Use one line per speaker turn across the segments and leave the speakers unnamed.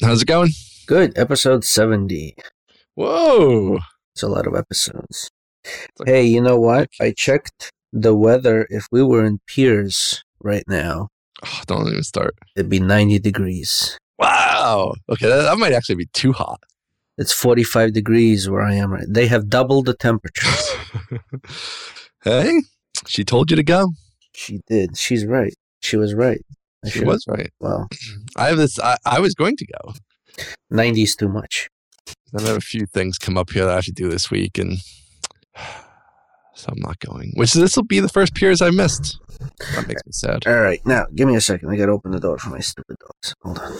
How's it going?
Good. Episode 70.
Whoa.
It's a lot of episodes. Hey, you know what? I checked the weather. If we were in Piers right now,
Oh, don't even start.
it'd be 90 degrees.
Wow. Okay, that, that might actually be too hot.
It's 45 degrees where I am right. They have doubled the temperature.
hey, she told you to go.
she did. She's right. She was right. I
She was right.
Well,
I have this. I, I was going to go.
90 is too much.
I have a few things come up here that I have to do this week, and so I'm not going. Which this will be the first Piers I missed. That makes me sad.
All right. Now, give me a second. I got to open the door for my stupid dogs. Hold on.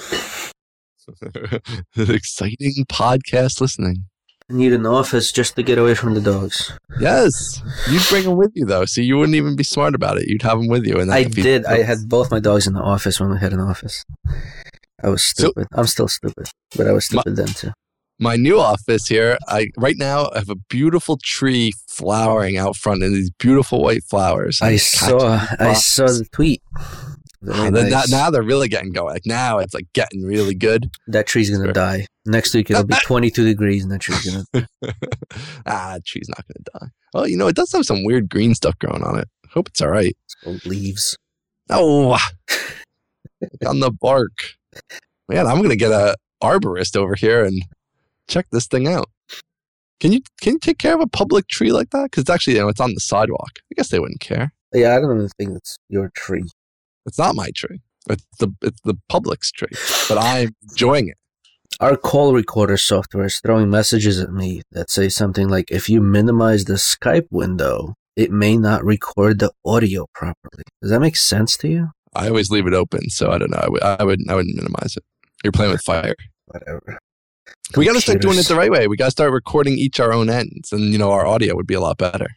Exciting podcast listening.
Need an office just to get away from the dogs.
Yes, you'd bring them with you though, so you wouldn't even be smart about it. You'd have them with you, and
I did. I had both my dogs in the office when we had an office. I was
So-
stupid. I'm still stupid, but I was stupid then too.
my new office here. I right now I have a beautiful tree flowering out front, and these beautiful white flowers.
I saw. I saw the tweet. Very
And then now, they're really getting going. Like now it's like getting really good.
that tree's gonna
Sure.
die next week. It'll be 22 degrees, and that tree's gonna.
ah, tree's not going to die. Oh, you know it does have some weird green stuff growing on it. Hope it's all right.
leaves.
Oh, on the bark. Man, I'm going to get a arborist over here and check this thing out. Can you can you take care of a public tree like that? Because it's actually you know it's on the sidewalk. I guess they wouldn't care.
Yeah, I don't even think it's your tree.
It's not my tree. It's the it's the public's tree, but I'm enjoying it.
Our call recorder software is throwing messages at me that say something like, "If you minimize the Skype window, it may not record the audio properly." Does that make sense to you?
I always leave it open, so I don't know. I would I would I wouldn't minimize it. You're playing with fire.
Whatever.
We got to start doing it the right way. We got to start recording each our own ends, and you know our audio would be a lot better.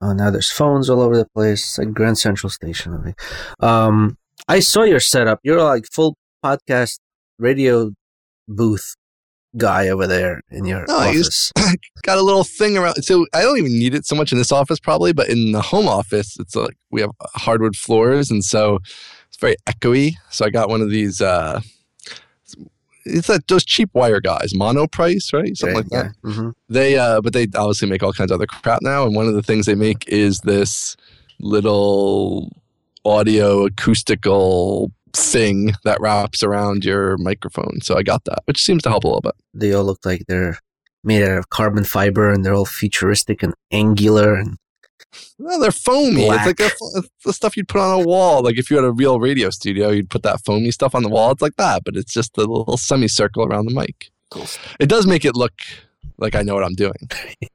Oh, now there's phones all over the place. It's like Grand Central Station. Um, I saw your setup. You're like full podcast radio booth guy over there in your
No, I
office.
got a little thing around. So I don't even need it so much in this office, probably, but in the home office, it's like we have hardwood floors, and so it's very echoey. So I got one of these. uh It's that those cheap wire guys, Monoprice, right? Something like that.
Yeah. hmm
They, uh but they obviously make all kinds of other crap now. And one of the things they make is this little audio acoustical thing that wraps around your microphone. So I got that, which seems to help a little bit.
They all look like they're made out of carbon fiber, and they're all futuristic and angular. And
Well, they're foamy. It's like
Black.
the, it's the stuff you'd put on a wall. Like if you had a real radio studio, you'd put that foamy stuff on the wall. It's like that, but it's just a little semicircle around the mic.
cool.
It does make it look like I know what I'm doing,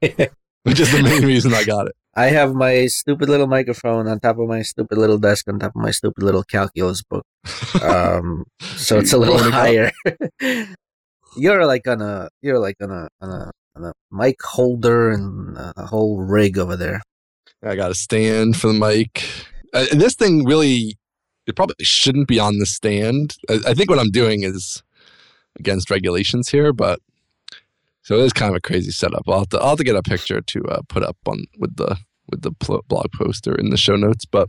which is the main reason I got it.
I have my stupid little microphone on top of my stupid little desk on top of my stupid little calculus book. Um, so it's a little
Rolling it up.
higher. you're like on a you're like on a on a on a mic holder and a whole rig over there.
I got a stand for the mic. Uh, this thing really, it probably shouldn't be on the stand. I, I think what I'm doing is against regulations here, but so it is kind of a crazy setup. I'll have to, I'll have to get a picture to uh, put up on with the with the blog poster in the show notes. But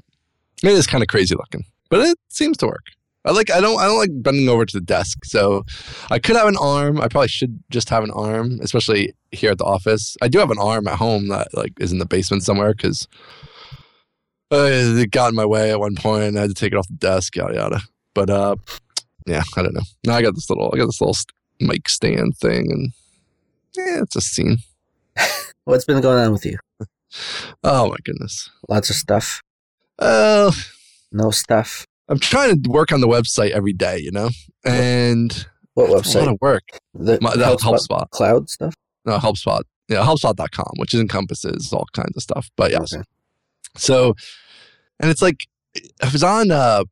it is kind of crazy looking, but it seems to work. I like I don't I don't like bending over to the desk, so I could have an arm. I probably should just have an arm, especially here at the office. I do have an arm at home that like is in the basement somewhere because uh, it got in my way at one point. And I had to take it off the desk, yada yada. But uh, yeah, I don't know. Now I got this little I got this little st- mic stand thing, and yeah, it's a scene.
What's been going on with you?
Oh my goodness.
Lots of stuff.
Uh,
No stuff.
I'm trying to work on the website every day, you know, and
What
it's a lot of work.
The
My, the HelpSpot.
cloud stuff.
No, HelpSpot. Yeah, HelpSpot.com, which encompasses all kinds of stuff. But yes.
Okay.
So, and it's like I was on uh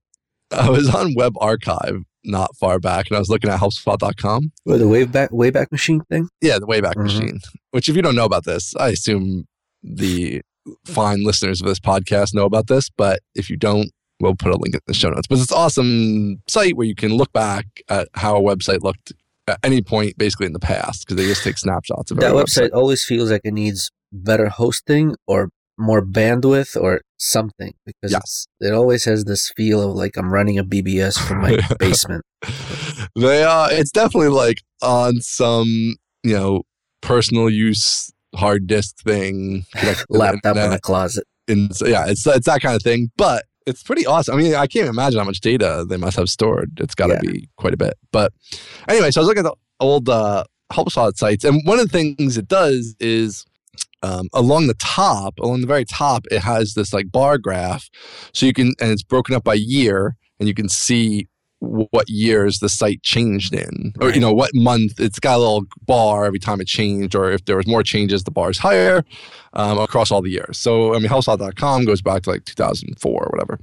I was on Web Archive not far back, and I was looking at HelpSpot.com.
Or the wayback wayback machine thing.
Yeah, the Wayback
Mhm.
Machine. Which, if you don't know about this, I assume the fine listeners of this podcast know about this. But if you don't, we'll put a link in the show notes. But it's an awesome site where you can look back at how a website looked at any point, basically in the past, because they just take snapshots of it.
That
every
website always feels like it needs better hosting or more bandwidth or something because it's, it always has this feel of like I'm running a BBS from my basement.
they are. It's definitely like on some you know personal use hard disk thing,
laptop in a closet.
And so, yeah, it's it's that kind of thing. But it's pretty awesome. I mean, I can't imagine how much data they must have stored. It's got to yeah. be quite a bit. But anyway, so I was looking at the old uh, HelpSpot sites, and one of the things it does is um, along the top, along the very top, it has this like bar graph, so you can, and it's broken up by year, and you can see what years the site changed in? Or you know what month it's got a little bar every time it changed or if there was more changes the bar is higher um, across all the years. So i mean HelpSpot.com goes back to like 2004 or whatever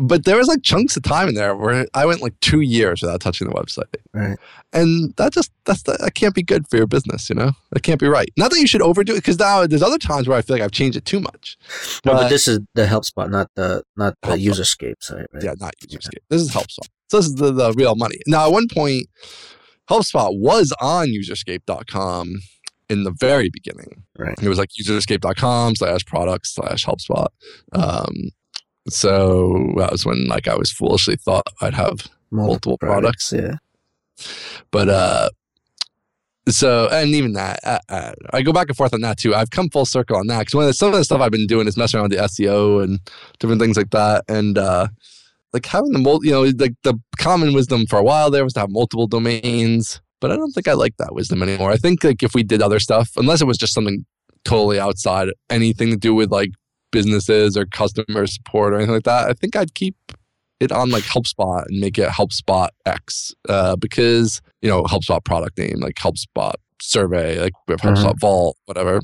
but there was like chunks of time in there where I went like two years without touching the website.
Right.
And that just that's that can't be good for your business, you know. That can't be right. Not that you should overdo it, because now there's other times where I feel like I've changed it too much.
No, but, but this is the HelpSpot, not the not the HelpSpot. Userscape site. Right?
Yeah, not Userscape. Yeah. This is HelpSpot. So this is the, the real money. Now, at one point, HelpSpot was on Userscape.com in the very beginning.
Right.
It was like userscape.com slash products slash HelpSpot. Um, so that was when like I was foolishly thought I'd have multiple, multiple products.
products.
Yeah. But uh so and even that uh, uh, I go back and forth on that too. I've come full circle on that because one of some of the stuff I've been doing is messing around with the SEO and different things like that. And uh like having the multi, you know, like the common wisdom for a while there was to have multiple domains, but I don't think I like that wisdom anymore. I think like if we did other stuff, unless it was just something totally outside anything to do with like businesses or customer support or anything like that, I think I'd keep it on like HelpSpot and make it HelpSpot X uh, because, you know, HelpSpot product name, like HelpSpot survey, like we have HelpSpot mm-hmm. Vault, whatever.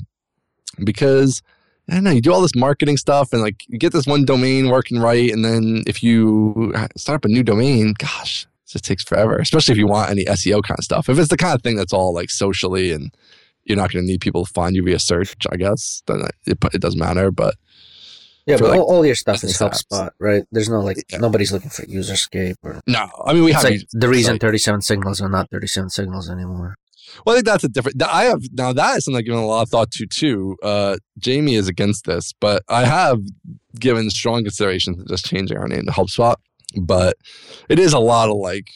Because I don't know, you do all this marketing stuff and like you get this one domain working right. And then if you start up a new domain, gosh, it just takes forever, especially if you want any SEO kind of stuff. If it's the kind of thing that's all like socially and you're not going to need people to find you via search, I guess, then it, it doesn't matter. But
yeah, but like, all, all, your stuff is HelpSpot, right? There's no like yeah. nobody's looking for Userscape or
no. I mean, we have
like the reason like, 37 signals are not 37 signals anymore.
Well, I think that's a different. I have now that is something I've given a lot of thought to too. Uh, Jamie is against this, but I have given strong consideration to just changing our name to HelpSpot. But it is a lot of like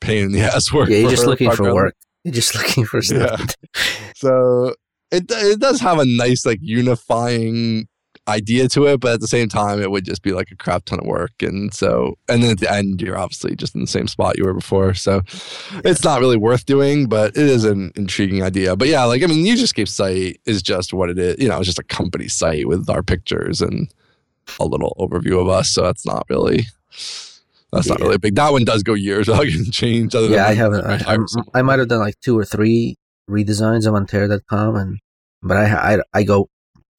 pain in the ass work.
Yeah, you're just looking for work. You're just looking for stuff. Yeah.
so it it does have a nice like unifying idea to it, but at the same time, it would just be like a crap ton of work. And so, and then at the end, you're obviously just in the same spot you were before. So it's not really worth doing, but it is an intriguing idea. But yeah, like, I mean, the Userscape site is just what it is. You know, it's just a company site with our pictures and a little overview of us. So that's not really. That's yeah. not really big. That one does go years without getting changed.
yeah, I haven't. I, I, might have done like two or three redesigns of Antair.com, and but I, I I go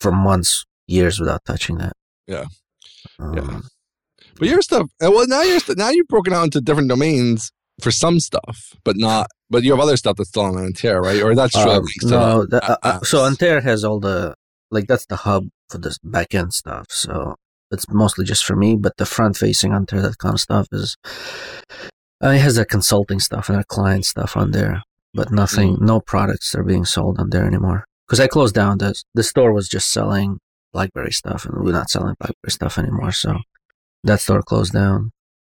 for months years without touching that.
Yeah. Um, yeah. But your stuff, uh, well, now you're now you've broken out into different domains for some stuff, but not. But you have other stuff that's still on Antair, right? Or that's true. Um,
no, the, uh, uh, so Antair has all the like that's the hub for this backend stuff. So it's mostly just for me, but the front facing Antair.com stuff is uh, it has a consulting stuff and a client stuff on there, but nothing, mm-hmm. no products are being sold on there anymore. Because I closed down the the store was just selling BlackBerry stuff, and we're not selling BlackBerry stuff anymore. So that store closed down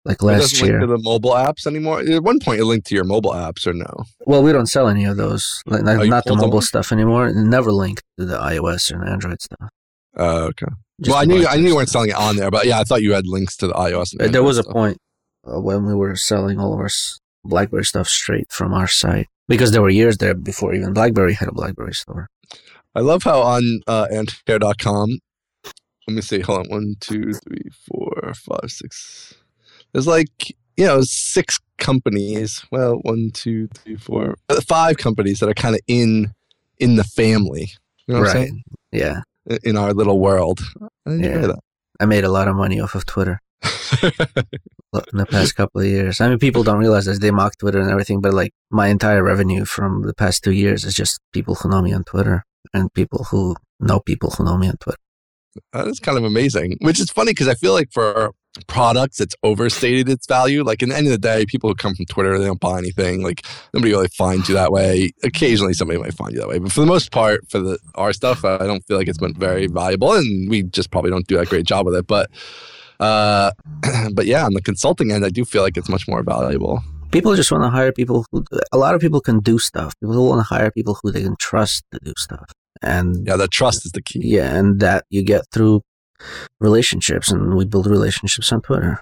like last year.
to the mobile apps anymore. At one point, it linked to your mobile apps, or no?
Well, we don't sell any of those. Like, not, oh, not the mobile stuff anymore. It never linked to the iOS or Android stuff.
Oh, uh, okay. Just well, I knew I knew you weren't selling it on there, but yeah, I thought you had links to the iOS.
And there was a point uh, when we were selling all of our BlackBerry stuff straight from our site because there were years there before even BlackBerry had a BlackBerry store.
I love how on uh, let me see, hold on, one, two, three, four, five, six. There's like, you know, six companies. Well, one, two, three, four, uh, companies that are kind of in in the family. You know what right. I'm saying?
Yeah.
In our little world.
I yeah. I made a lot of money off of Twitter. in the past couple of years. I mean, people don't realize this. They mock Twitter and everything, but like my entire revenue from the past two years is just people who know me on Twitter and people who know people who know me on Twitter.
That's kind of amazing, which is funny because I feel like for products, it's overstated its value. Like in the end of the day, people who come from Twitter, they don't buy anything. Like nobody really finds you that way. Occasionally, somebody might find you that way, but for the most part, for the our stuff, I don't feel like it's been very valuable, and we just probably don't do a great job with it. But, uh, but yeah, on the consulting end, I do feel like it's much more valuable
People just want to hire people who. A lot of people can do stuff. People want to hire people who they can trust to do stuff. And
Yeah, the trust is the key.
yeah, and that you get through relationships, and we build relationships on Twitter.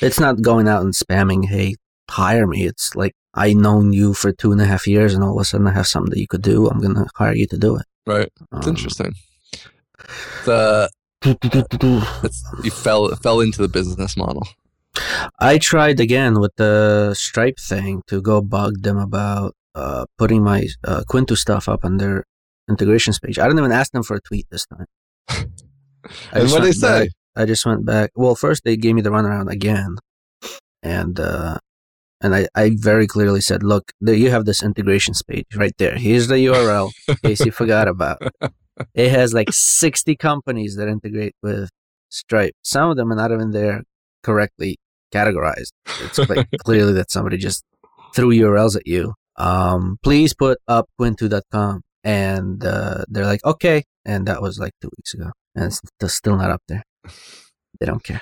It's not going out and spamming, "Hey, hire me." It's like I known you for two and a half years, and all of a sudden I have something that you could do. I'm gonna hire you to do it.
Right. It's
Um,
interesting. The it's, you fell fell into the business model.
I tried again with the Stripe thing to go bug them about uh, putting my uh, Quinto stuff up on their integrations page. I didn't even ask them for a tweet this time.
And what they say?
back- I just went back. Well, first they gave me the runaround again, and uh, and I, I very clearly said, look, there you have this integrations page right there. Here's the URL in case you forgot about. It. it has like 60 companies that integrate with Stripe. Some of them are not even there correctly categorized. It's like clearly that somebody just threw URLs at you. Um, please put up Quinto.com. And uh, they're like, okay. And that was like two weeks ago. And it's still- still not up there. They don't care.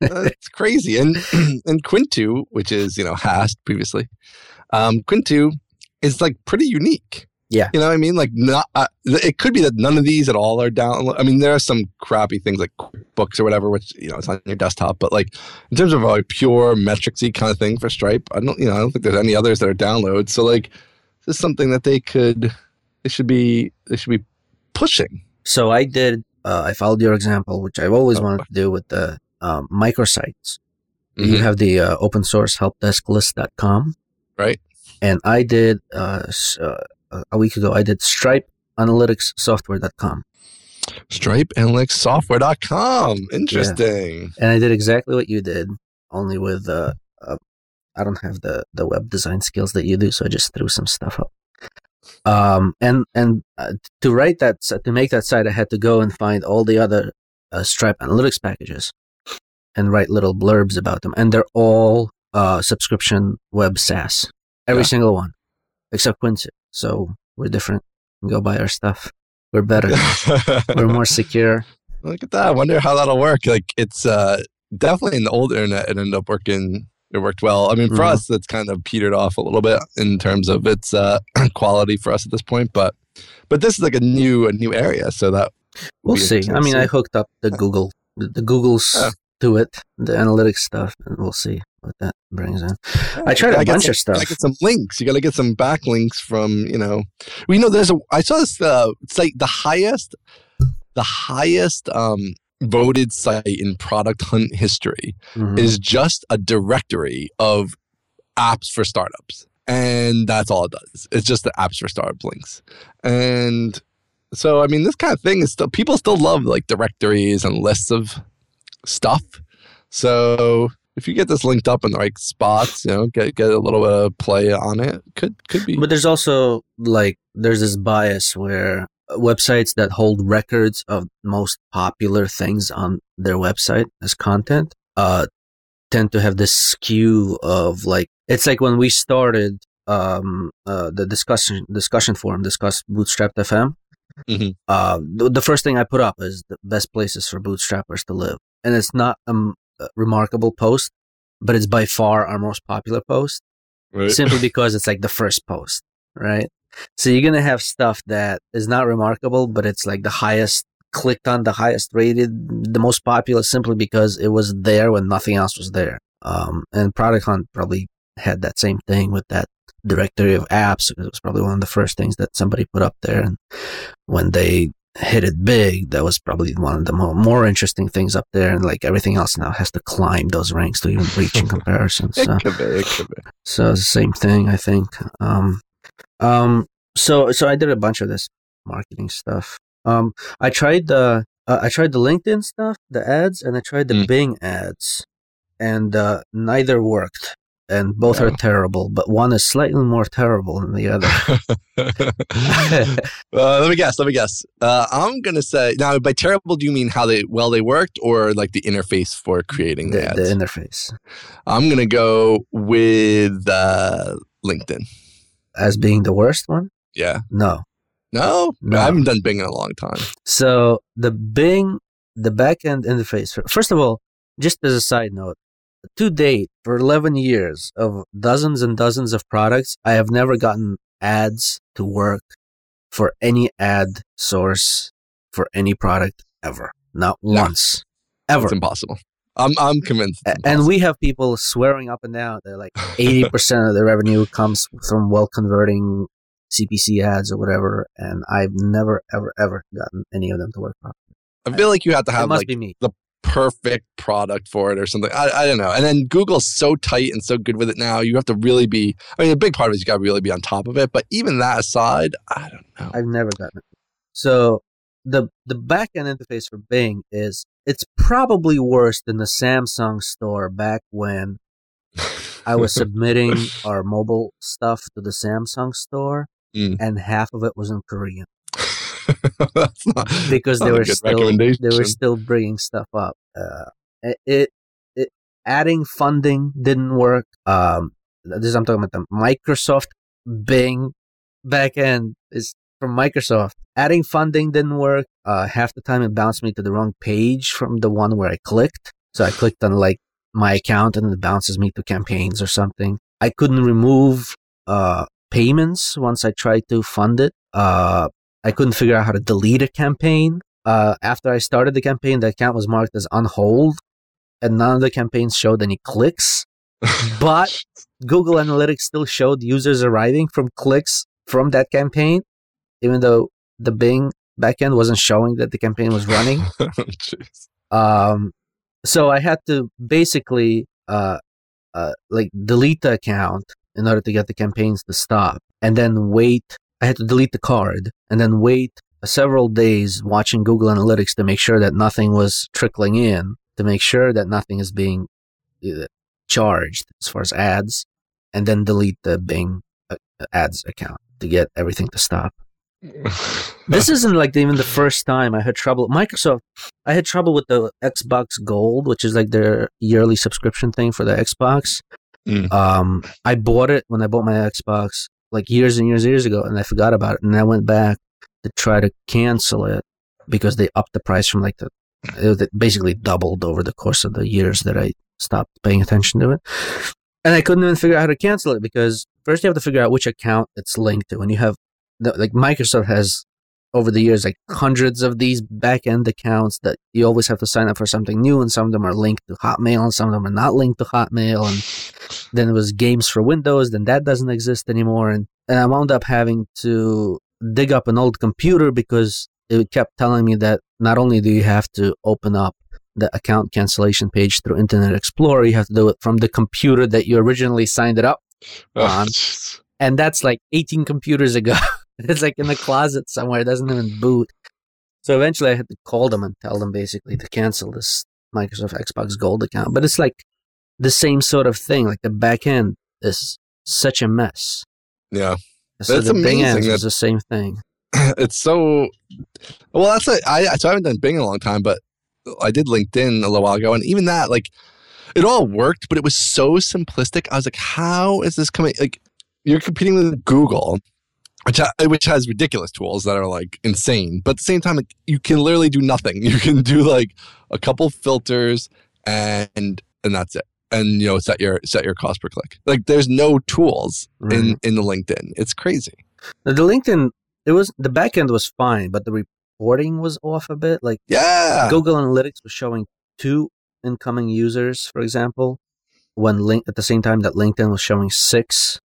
It's crazy. And and Quinto, which is you know Hast previously, um, Quinto is like pretty unique.
Yeah.
you know what I mean. Like not. Uh, it could be that none of these at all are down. I mean, there are some crappy things like books or whatever, which you know it's on your desktop. But like in terms of a pure metricsy kind of thing for Stripe, I don't. You know, I don't think there's any others that are downloads. So like, this is something that they could. They should be. They should be pushing.
So I did, uh, I followed your example, which I've always
Oh.
wanted to do with the um, microsites. You
Mhm.
have the uh, open source helpdesklist.com.
Right.
And I did, uh, uh, a week ago, I did Stripe Analytics Software.com.
Stripe Analytics Software.com. Interesting.
And I did exactly what you did, only with, uh, uh, I don't have the, the web design skills that you do, so I just threw some stuff up. Um, and, and uh, to write that, to make that site, I had to go and find all the other uh, Stripe Analytics packages and write little blurbs about them. And they're all uh, subscription web SaaS, every
Yeah.
single one, except Quinto. So we're different. Go buy our stuff. We're better. we're more secure.
Look at that. I wonder how that'll work. Like it's uh definitely in the old internet it ended up working it worked well. I mean for
Mhm.
us it's kind of petered off a little bit in terms of its uh quality for us at this point, but but this is like a new a new area, so that
We'll see. I mean. I hooked up the Google, the, the Google's
Yeah.
To it, the analytics stuff, and we'll see what that brings in. I tried a bunch
some-
of stuff.
You gotta get some links. You gotta get some backlinks from, you know. We know there's a I saw this uh site the highest the highest um voted site in product hunt history
Mhm.
is just a directory of apps for startups. And that's all it does. It's just the apps for startup links. And so, I mean, this kind of thing is still, people still love like directories and lists of stuff. So if you get this linked up in the right spots, you know, get, get a little bit of play on it, could, could be.
But there's also like there's this bias where websites that hold records of most popular things on their website as content uh tend to have this skew of like it's like when we started um uh the discussion discussion forum discuss bootstrapped fm
Mhm.
uh the, the first thing i put up is the best places for bootstrappers to live and it's not a remarkable post but it's by far our most popular post
Right.
simply because it's like the first post, right? So you're gonna have stuff that is not remarkable, but it's like the highest clicked on, the highest rated, the most popular, simply because it was there when nothing else was there. Um, and Product Hunt probably had that same thing with that directory of apps. It was probably one of the first things that somebody put up there, and when they hit it big, that was probably one of the more, more interesting things up there. And like everything else now has to climb those ranks to even reach in comparison. So.
it could be. It could be.
So it's the same thing, I think. Um, um, so so I did a bunch of this marketing stuff. Um, I tried the uh, I tried the LinkedIn stuff, the ads, and I tried the
Mm.
Bing ads, and uh, neither worked. And both are terrible, but one is slightly more terrible than the other.
uh, let me guess. Let me guess. Uh, I'm gonna say now. By terrible, do you mean how they well they worked, or like the interface for creating the,
the,
ads?
the interface
I'm gonna go with uh, LinkedIn.
as being the worst one.
Yeah.
No,
No?
No.
I haven't done Bing in a long time.
So the Bing, the backend interface. First of all, just as a side note, to date for 11 years of dozens and dozens of products, I have never gotten ads to work for any ad source for any product ever. Not
No.
once. Ever.
It's impossible. I'm I'm convinced.
and we have people swearing up and down that like 80% of the revenue comes from well converting CPC ads or whatever. And I've never, ever, ever gotten any of them to work properly.
I feel like you have to
It
have
must
like
be me.
Perfect product for it or something. I, I don't know. And then Google's so tight and so good with it now. You have to really be. I mean, a big part of it is you got to really be on top of it. But even that aside, I don't know.
I've never gotten it. So the the backend interface for Bing is it's probably worse than the Samsung store back when I was submitting our mobile stuff to the Samsung store,
Mm.
and half of it was in Korean
That's not,
because
not
they were still they were still bringing stuff up. Uh, it, it it adding funding didn't work. Um, this I'm talking about the Microsoft Bing backend is from Microsoft. Adding funding didn't work. Uh, half the time it bounced me to the wrong page from the one where I clicked. So I clicked on like my account and it bounces me to campaigns or something. I couldn't remove uh, payments once I tried to fund it. Uh, I couldn't figure out how to delete a campaign. Uh, after I started the campaign, the account was marked as on hold, and none of the campaigns showed any clicks. But Google Analytics still showed users arriving from clicks from that campaign, even though the Bing backend wasn't showing that the campaign was running. Um, so I had to basically uh, uh, like delete the account in order to get the campaigns to stop, and then wait. I had to delete the card and then wait several days watching Google Analytics to make sure that nothing was trickling in, to make sure that nothing is being uh, charged as far as ads, and then delete the Bing uh, ads account to get everything to stop this isn't like even the first time I had trouble. Microsoft, I had trouble with the Xbox Gold, which is like their yearly subscription thing for the Xbox.
Mm.
Um, I bought it when I bought my Xbox like years and years, and years ago, and I forgot about it. And I went back to try to cancel it because they upped the price from like the it basically doubled over the course of the years that I stopped paying attention to it. And I couldn't even figure out how to cancel it because first you have to figure out which account it's linked to. And you have, like, Microsoft has over the years like hundreds of these back end accounts that you always have to sign up for something new. And some of them are linked to Hotmail and some of them are not linked to Hotmail. And then it was games for Windows, then that doesn't exist anymore. And, and I wound up having to dig up an old computer because it kept telling me that not only do you have to open up the account cancellation page through Internet Explorer, you have to do it from the computer that you originally signed it up.
Oh,
on.
jeez.
And that's like 18 computers ago. it's like in the closet somewhere. It doesn't even boot. So eventually I had to call them and tell them basically to cancel this Microsoft Xbox Gold account. But it's like the same sort of thing. Like the back end is such a mess.
yeah.
So
That's
the Bing
amazing
ends
that-
is the same thing.
it's so well that's a, I so I haven't done Bing in a long time, but I did LinkedIn a little while ago, and even that like it all worked, but it was so simplistic. I was like, how is this coming? Like you're competing with Google, which ha- which has ridiculous tools that are like insane, but at the same time, like you can literally do nothing. You can do like a couple filters and and that's it. And you know, set your set your cost per click. Like there's no tools in in the LinkedIn. It's crazy.
Now, the LinkedIn, it was the back end was fine, but the reporting was off a bit. Like
Yeah.
Google Analytics was showing two incoming users, for example, when link at the same time that LinkedIn was showing six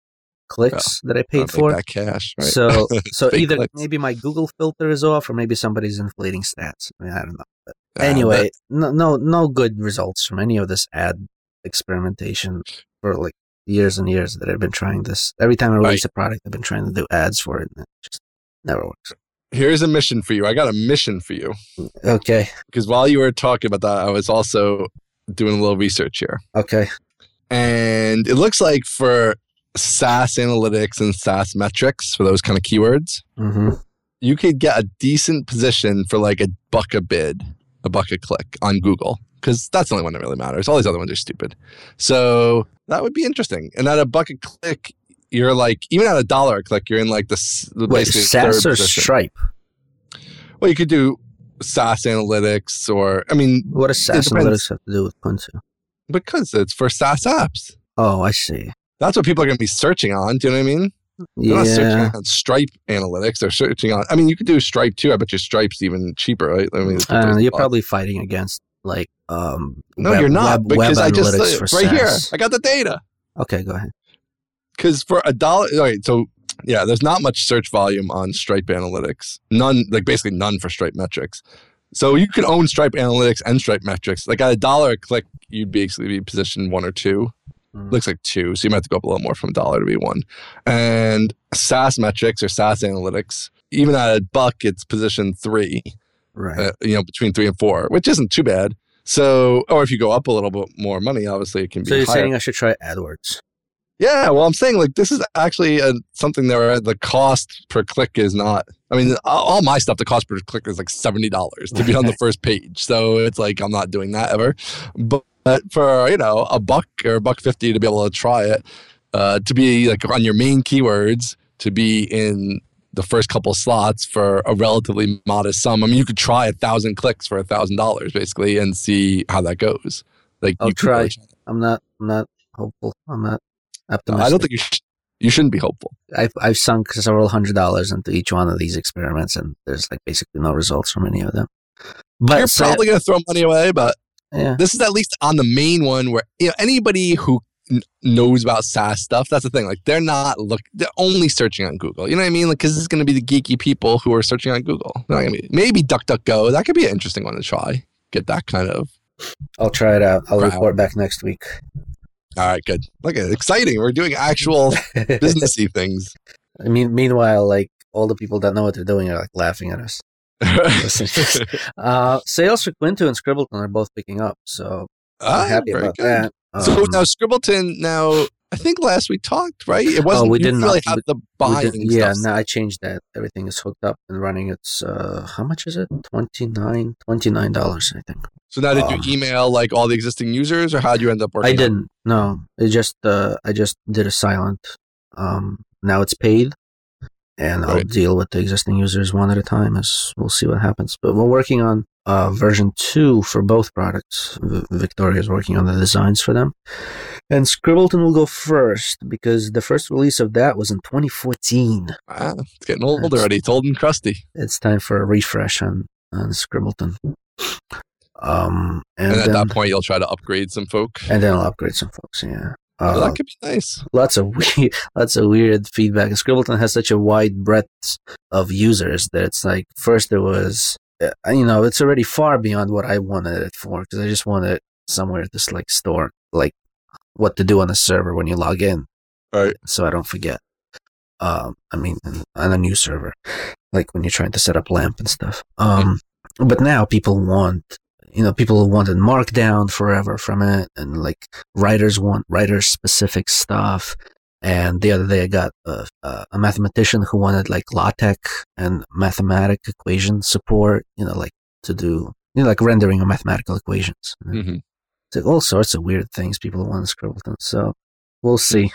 clicks that I paid for.
that cash. Right?
So, so either
clicks.
maybe my Google filter is off, or maybe somebody's inflating stats. I mean, I don't know.
Uh,
anyway, no, no, no good results from any of this ad experimentation for like years and years that I've been trying this. Every time I release a product, I've been trying to do ads for it, and it just never works.
here's a mission for you. I got a mission for you
Okay,
because while you were talking about that, I was also doing a little research here,
okay,
and it looks like for SaaS analytics and SaaS metrics for those kind of keywords,
hmm
you could get a decent position for like a buck a bid, a buck a click on Google because that's the only one that really matters. All these other ones are stupid. So that would be interesting. And at a buck a click, you're like even at a dollar a click, you're in like the s-
Wait,
basically
SaaS
third
or
position.
Stripe?
Well, you could do SaaS analytics, or I mean,
What does SaaS analytics have to do with Quinto?
Because it's for SaaS apps.
Oh, I see.
That's what people are going to be searching on. Do you know what I mean? They're not searching
Yeah.
on Stripe analytics. They're searching on. I mean, you could do Stripe too. I bet your Stripe's even cheaper, right? I mean,
Uh, you're probably fighting against like um.
no,
web-
you're not
web-
because
web
I just uh, right here. I got the data.
Okay, go ahead.
Because for a dollar, all right. So yeah, there's not much search volume on Stripe analytics. None, like basically none for Stripe metrics. So you could own Stripe analytics and Stripe metrics. Like at a dollar a click, you'd basically be positioned one or two.
Mm.
looks like two, so you might have to go up a little more from a dollar to be one. And SaaS metrics or SaaS analytics, even at a buck, it's position three,
Right.
uh, you know, between three and four, which isn't too bad. So, or if you go up a little bit more money, obviously it can be
so you're
higher.
saying I should try AdWords?
yeah, well, I'm saying like this is actually a, something where the cost per click is not. I mean, all all my stuff, the cost per click is like seventy dollars to be on the first page. So it's like I'm not doing that ever. But for you know a buck or a buck fifty to be able to try it, uh, to be like on your main keywords, to be in the first couple slots for a relatively modest sum. I mean, you could try a thousand clicks for a thousand dollars basically and see how that goes. Like
I'll
you could really
try. I'm not. I'm not hopeful. I'm not
No,
optimistic.
I don't think you sh- you shouldn't be hopeful.
I've I've sunk several hundred dollars into each one of these experiments, and there's like basically no results from any of them. But
You're
say-
probably going to throw money away, but
yeah,
this is at least on the main one where you know anybody who n- knows about SaaS stuff. That's the thing. Like they're not look. They're only searching on Google. You know what I mean? Like because it's going to be the geeky people who are searching on Google. They're not gonna be, maybe DuckDuckGo. That could be an interesting one to try. Get that kind of.
I'll try it out. I'll report back next week.
All right, good. Look at exciting. We're doing actual businessy things.
I mean, meanwhile, like all the people that know what they're doing are like laughing at us. Uh, sales for Quinto and Scribbleton are both picking up, so
ah,
I'm happy about
good.
that.
So
Um,
now Scribbleton. Now I think last we talked, right? It wasn't.
Oh, we didn't
really have the buying.
yeah,
stuff.
no, I changed that. Everything is hooked up and running. It's uh, how much is it? Twenty nine, twenty nine dollars, I think.
So now did
Um,
you email like all the existing users, or how would you end up working?
I didn't. No, it just uh, I just did a silent. Um, now it's paid, and I'll deal with the existing users one at a time. As we'll see what happens. But we're working on uh, version two for both products. V- Victoria is working on the designs for them, and Scribbleton will go first because the first release of that was in 2014.
Wow, it's getting old already. It's old and crusty.
It's time for a refresh on on Scribbleton. Um, and,
And, at
then
that point, you'll try to upgrade some folk.
and then I'll upgrade some folks. Yeah. Uh,
that could be nice.
lots of weird, lots of weird feedback. Scribbleton has such a wide breadth of users that it's like first there was, uh, you know, it's already far beyond what I wanted it for because I just wanted somewhere to just like store like what to do on the server when you log in,
Right.
so I don't forget. Um, I mean, on a new server, like when you're trying to set up LAMP and stuff. Um, but now people want, you know, people wanted Markdown forever from it, and like writers want writer specific stuff. And the other day, I got a, a mathematician who wanted like LaTeX and mathematic equation support, you know, like to do, you know, like rendering of mathematical equations.
hmm
It's like all sorts of weird things people want in Scribbleton. So we'll see.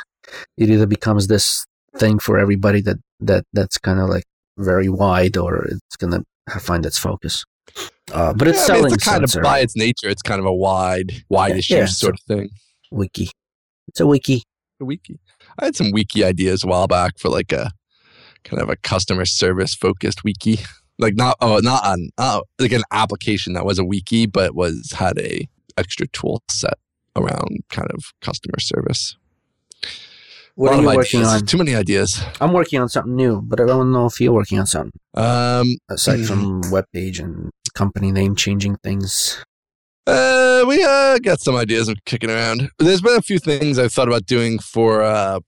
It either becomes this thing for everybody that, that that's kind of like very wide, or it's gonna find its focus. Uh, but it's
Yeah, I mean, it's a kind of by its nature, it's kind of a wide, wide
Yeah,
issue
yeah,
sort of thing.
wiki. It's a wiki.
A wiki. I had some wiki ideas a while back for like a kind of a customer service focused wiki. Like not oh not on oh like an application that was a wiki but was had a extra tool set around kind of customer service.
What are you working
ideas.
on?
Too many ideas.
I'm working on something new, but I don't know if you're working on something
Um,
aside from web page and company name changing things.
Uh, we uh got some ideas of kicking around. There's been a few things I've thought about doing for uh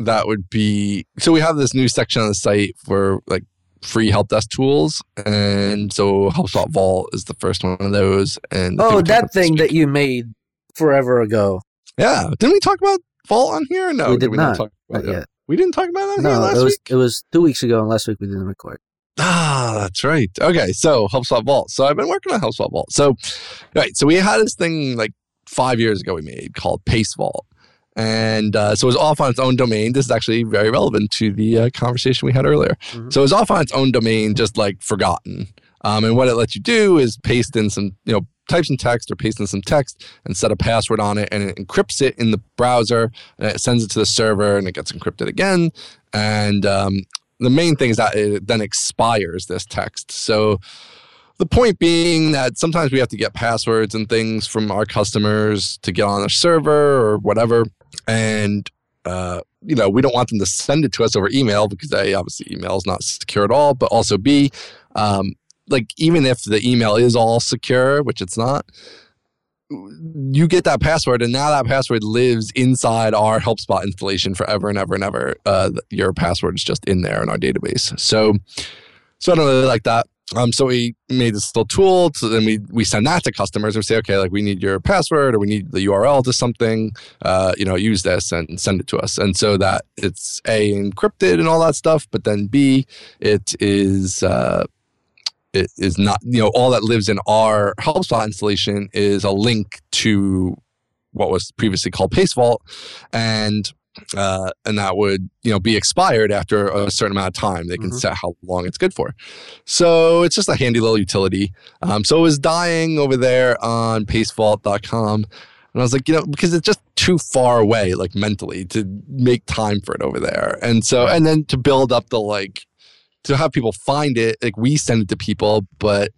that would be so we have this new section on the site for like free help desk tools, and so HelpSpot Vault is the first one of those. And
Oh, that thing that you made forever ago.
yeah, didn't we talk about Vault on here? No,
We did
not
not.
talk about
Not.
We didn't talk about it on here last
it was
week.
it was two weeks ago, and last week we didn't record.
Ah, that's right. Okay, so HelpSpot Vault. So I've been working on HelpSpot Vault. So, right, so we had this thing like five years ago we made called PasteVault, and uh, so it was off on its own domain. This is actually very relevant to the uh, conversation we had earlier.
Mhm.
So it was off on its own domain, just like forgotten. Um, and what it lets you do is paste in some, you know, type some text or paste in some text and set a password on it, and it encrypts it in the browser, and it sends it to the server, and it gets encrypted again. And um, the main thing is that it then expires this text. So the point being that sometimes we have to get passwords and things from our customers to get on a server or whatever. And, uh, you know, we don't want them to send it to us over email because A, obviously email is not secure at all, but also B, um, like even if the email is all secure, which it's not, you get that password and now that password lives inside our HelpSpot installation forever and ever and ever. Uh, your password is just in there in our database. So, so I don't really like that. Um, so we made this little tool. Then we we send that to customers. We say, okay, like we need your password or we need the URL to something. Uh, you know, use this and send it to us. And so that it's a encrypted and all that stuff, but then b it is uh, is not you know all that lives in our HelpSpot installation is a link to what was previously called PasteVault, and uh, and that would you know be expired after a certain amount of time. They can mm-hmm. set how long it's good for. So it's just a handy little utility. Um, so it was dying over there on PasteVault.com. And I was like, you know, because it's just too far away, like mentally, to make time for it over there. And so, and then to build up the like, to have people find it, like we send it to people, but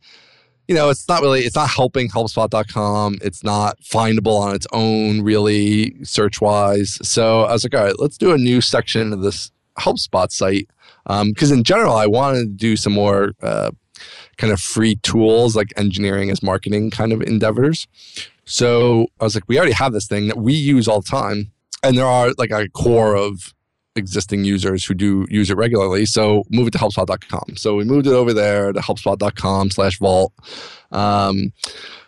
you know, it's not really, it's not helping helpspot.com. It's not findable on its own, really, search wise. So I was like, all right, let's do a new section of this HelpSpot site. Because um, in general, I wanted to do some more uh, kind of free tools like engineering as marketing kind of endeavors. So I was like, we already have this thing that we use all the time. And there are like a core of existing users who do use it regularly. So move it to helpspot.com. So we moved it over there to helpspot.com slash vault. Um,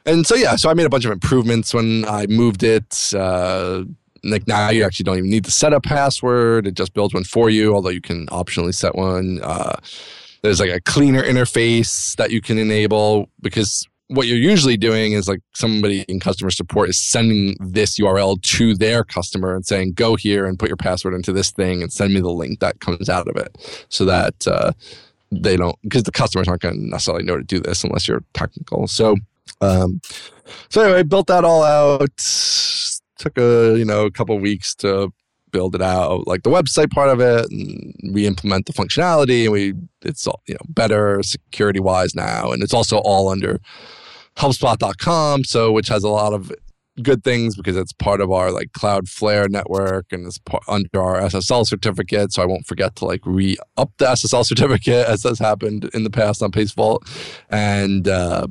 and so, yeah, so I made a bunch of improvements when I moved it. Uh, like now you actually don't even need to set a password. It just builds one for you, although you can optionally set one. Uh, there's like a cleaner interface that you can enable because what you're usually doing is like somebody in customer support is sending this URL to their customer and saying, go here and put your password into this thing and send me the link that comes out of it so that uh, they don't, because the customers aren't going to necessarily know to do this unless you're technical. So, um, so anyway, built that all out. Took a, you know, a couple weeks to build it out, like the website part of it, and re-implement the functionality. And we, it's all you know better security wise now, and it's also all under HelpSpot.com, so which has a lot of good things because it's part of our like Cloudflare network and it's part, under our SSL certificate. So I won't forget to like re up the SSL certificate as has happened in the past on PasteVault. And uh,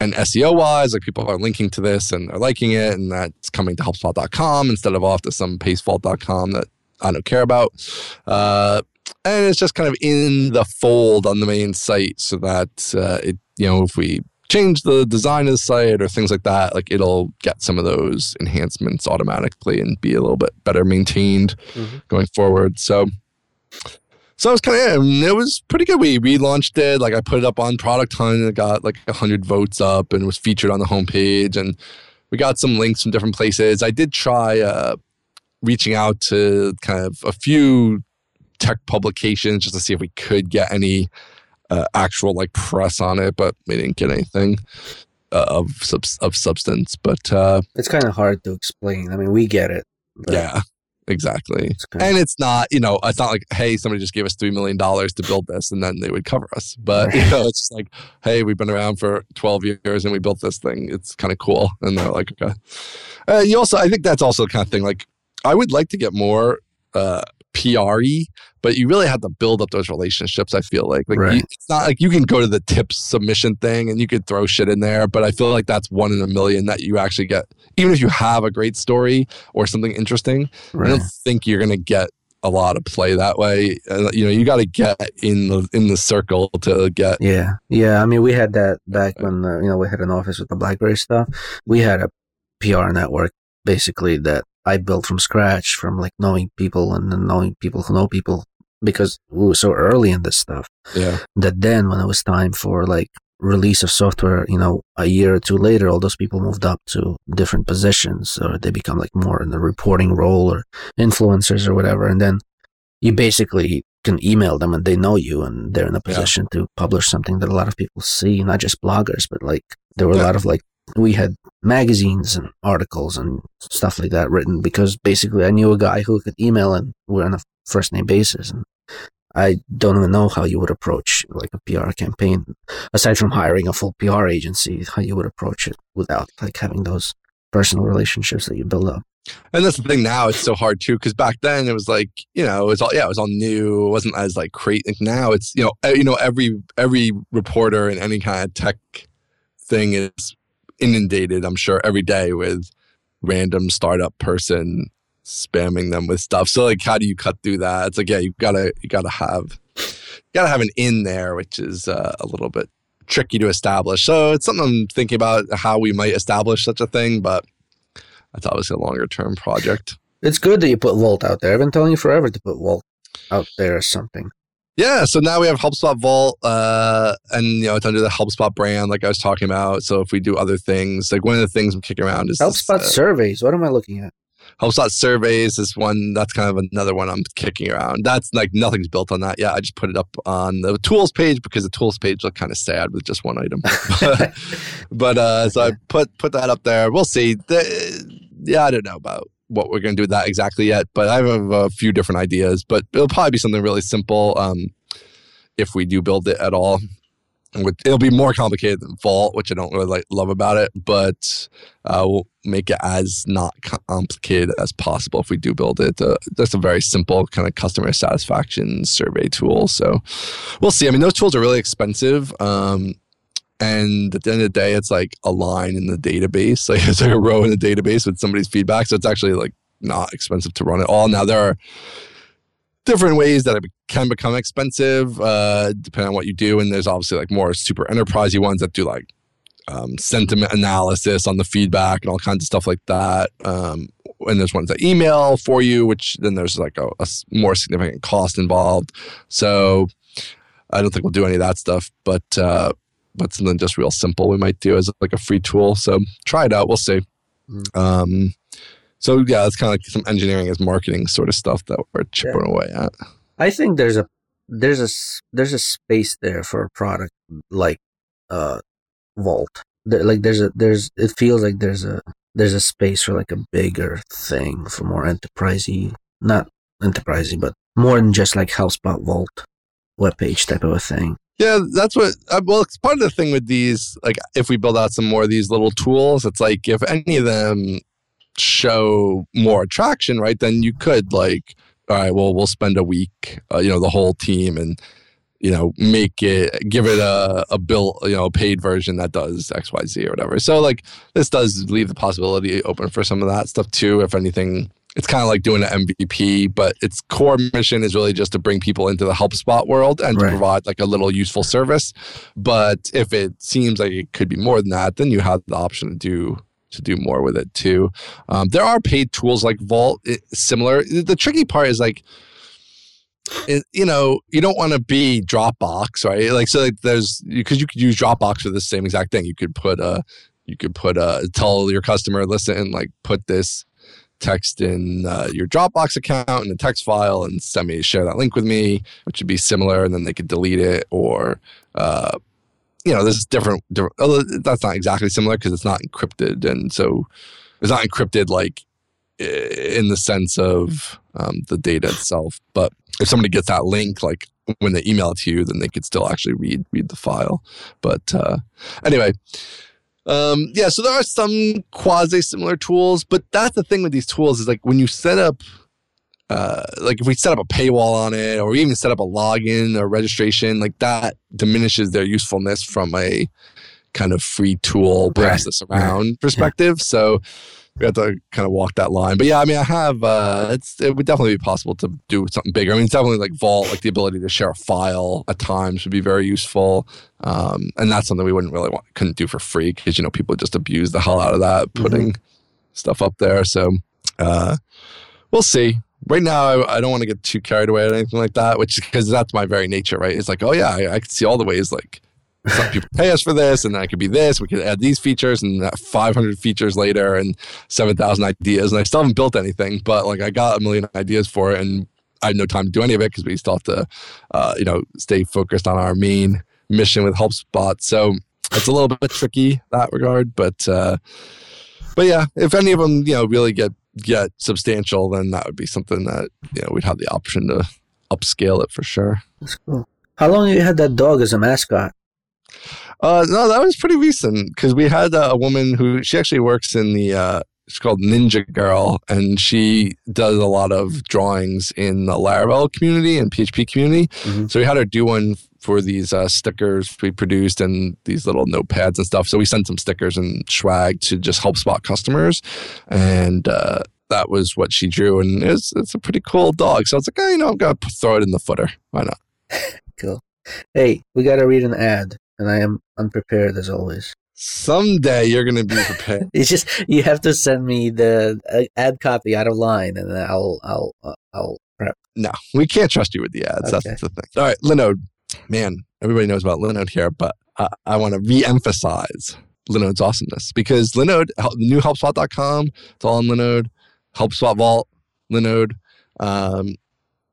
and SEO wise, like people are linking to this and are liking it, and that's coming to HelpSpot.com instead of off to some PasteVault.com that I don't care about. Uh, and it's just kind of in the fold on the main site so that uh, it, you know, if we change the design of the site or things like that, like it'll get some of those enhancements automatically and be a little bit better maintained mm-hmm. going forward. So, so it was kind of it was pretty good. We relaunched it. Like I put it up on Product Hunt and it got like hundred votes up and was featured on the homepage. And we got some links from different places. I did try uh, reaching out to kind of a few tech publications just to see if we could get any uh, actual like press on it, but we didn't get anything uh, of sub- of substance. But uh,
it's kind of hard to explain. I mean, we get it.
Yeah, exactly. And it's not, you know, it's not like, hey, somebody just gave us three million dollars to build this, and then they would cover us. But you know, it's just like, hey, we've been around for twelve years and we built this thing. It's kind of cool, and they're like, okay. Uh, you also, I think that's also the kind of thing. Like, I would like to get more. Uh, PRE, but you really have to build up those relationships. I feel like, like right. you, it's not like you can go to the tips submission thing and you could throw shit in there, but I feel like that's one in a million that you actually get. Even if you have a great story or something interesting, right. I don't think you're gonna get a lot of play that way. Uh, you know, you got to get in the in the circle to get.
Yeah, yeah. I mean, we had that back when uh, you know we had an office with the BlackBerry stuff. We had a PR network basically that I built from scratch from like knowing people and then knowing people who know people because we were so early in this stuff.
Yeah.
That then when it was time for like release of software, you know, a year or two later, all those people moved up to different positions or they become like more in the reporting role or influencers or whatever. And then you basically can email them and they know you and they're in a position yeah. to publish something that a lot of people see, not just bloggers, but like there were yeah. a lot of like we had magazines and articles and stuff like that written because basically I knew a guy who could email and we're on a first name basis. And I don't even know how you would approach like a PR campaign aside from hiring a full PR agency, how you would approach it without like having those personal relationships that you build up.
And that's the thing now, it's so hard too, because back then it was like, you know, it was all yeah, it was all new. It wasn't as like crazy. Like now it's, you know, you know, every every reporter in any kind of tech thing is inundated, I'm sure, every day with random startup person spamming them with stuff. So like how do you cut through that? It's like, yeah, you gotta you gotta have you gotta have an in there, which is uh, a little bit tricky to establish. So it's something I'm thinking about how we might establish such a thing, but that's obviously a longer term project.
It's good that you put Vault out there. I've been telling you forever to put Vault out there or something.
Yeah, so now we have HelpSpot Vault, uh, and you know it's under the HelpSpot brand, like I was talking about. So if we do other things, like one of the things I'm kicking around is
HelpSpot
this, uh,
surveys. What am I looking at?
HelpSpot surveys is one. That's kind of another one I'm kicking around. That's like nothing's built on that yet. I just put it up on the tools page because the tools page looked kind of sad with just one item. but uh, so I put put that up there. We'll see. The, yeah, I don't know about what we're going to do with that exactly yet, but I have a few different ideas. But it'll probably be something really simple um, if we do build it at all. It'll be more complicated than Vault, which I don't really like, love about it, but uh, we'll make it as not complicated as possible if we do build it. Uh, that's a very simple kind of customer satisfaction survey tool. So we'll see. I mean, those tools are really expensive. Um, and at the end of the day, it's like a line in the database. Like it's like a row in the database with somebody's feedback. So it's actually like not expensive to run it all. Now there are different ways that it can become expensive, uh, depending on what you do. And there's obviously like more super enterprisey ones that do like um, sentiment analysis on the feedback and all kinds of stuff like that. Um, and there's ones that email for you, which then there's like a, a more significant cost involved. So I don't think we'll do any of that stuff, but uh, but something just real simple we might do as like a free tool. So try it out. We'll see. Mm. Um, so yeah, it's kind of like some engineering as marketing sort of stuff that we're chipping yeah. away at.
I think there's a there's a there's a space there for a product like uh Vault. There, like there's a there's it feels like there's a there's a space for like a bigger thing for more enterprisey, not enterprisey, but more than just like HelpSpot Vault webpage type of a thing.
Yeah, that's what. Uh, well, it's part of the thing with these. Like, if we build out some more of these little tools, it's like if any of them show more attraction, right? Then you could like, all right, well, we'll spend a week, uh, you know, the whole team, and you know, make it, give it a a bill, you know, a paid version that does X, Y, Z or whatever. So like, this does leave the possibility open for some of that stuff too. If anything it's kind of like doing an MVP, but its core mission is really just to bring people into the HelpSpot world and right. to provide like a little useful service. But if it seems like it could be more than that, then you have the option to do to do more with it too. Um, there are paid tools like Vault, it, similar. The tricky part is like. It, you know, you don't want to be Dropbox, right? Like, so like there's because you could use Dropbox for the same exact thing. You could put a, you could put a, tell your customer, listen, like put this text in uh, your Dropbox account in a text file and send me share that link with me, which would be similar, and then they could delete it or. Uh, you know, this is different. different that's not exactly similar because it's not encrypted, and so it's not encrypted like in the sense of um, the data itself. But if somebody gets that link, like when they email it to you, then they could still actually read read the file. But uh, anyway, um, yeah, so there are some quasi similar tools, but that's the thing with these tools is like when you set up, uh, like if we set up a paywall on it or even set up a login or registration, like that diminishes their usefulness from a kind of free tool pass this around right. perspective. Yeah. So we have to kind of walk that line. But yeah, I mean, I have. Uh, it's it would definitely be possible to do something bigger. I mean, it's definitely like Vault, like the ability to share a file at times would be very useful. Um, and that's something we wouldn't really want couldn't do for free because you know people just abuse the hell out of that mm-hmm. putting mm-hmm. stuff up there. So uh, we'll see. Right now, I, I don't want to get too carried away or anything like that, which is because that's my very nature, right? It's like, oh yeah, I, I can see all the ways like some people pay us for this, and then it could be this. We could add these features, and 500 features later, and 7,000 ideas, and I still haven't built anything. But like, I got a million ideas for it, and I had no time to do any of it because we still have to, uh, you know, stay focused on our main mission with HelpSpot. So it's a little bit tricky that regard, but uh, but yeah, if any of them you know really get get substantial, then that would be something that you know we'd have the option to upscale it for sure.
That's cool. How long have you had that dog as a mascot?
Uh, no, that was pretty recent because we had uh, a woman who she actually works in the uh, it's called Ninja Girl, and she does a lot of drawings in the Laravel community and PHP community.
Mm-hmm.
So we had her do one for these uh, stickers we produced and these little notepads and stuff. So we sent some stickers and swag to just HelpSpot customers, and uh, that was what she drew. And it's it's a pretty cool dog. So I was like, oh, you know, I'm gonna throw it in the footer. Why not?
Cool. Hey, we got to read an ad, and I am unprepared as always.
Someday you're gonna be prepared.
It's just you have to send me the uh, ad copy out of line, and then I'll I'll uh, I'll prep.
no, we can't trust you with the ads.
Okay.
That's the thing. All right, Linode. Man, everybody knows about Linode here, but I, I want to re-emphasize Linode's awesomeness because Linode, new HelpSpot.com, it's all in Linode. HelpSpot Vault, Linode. Um,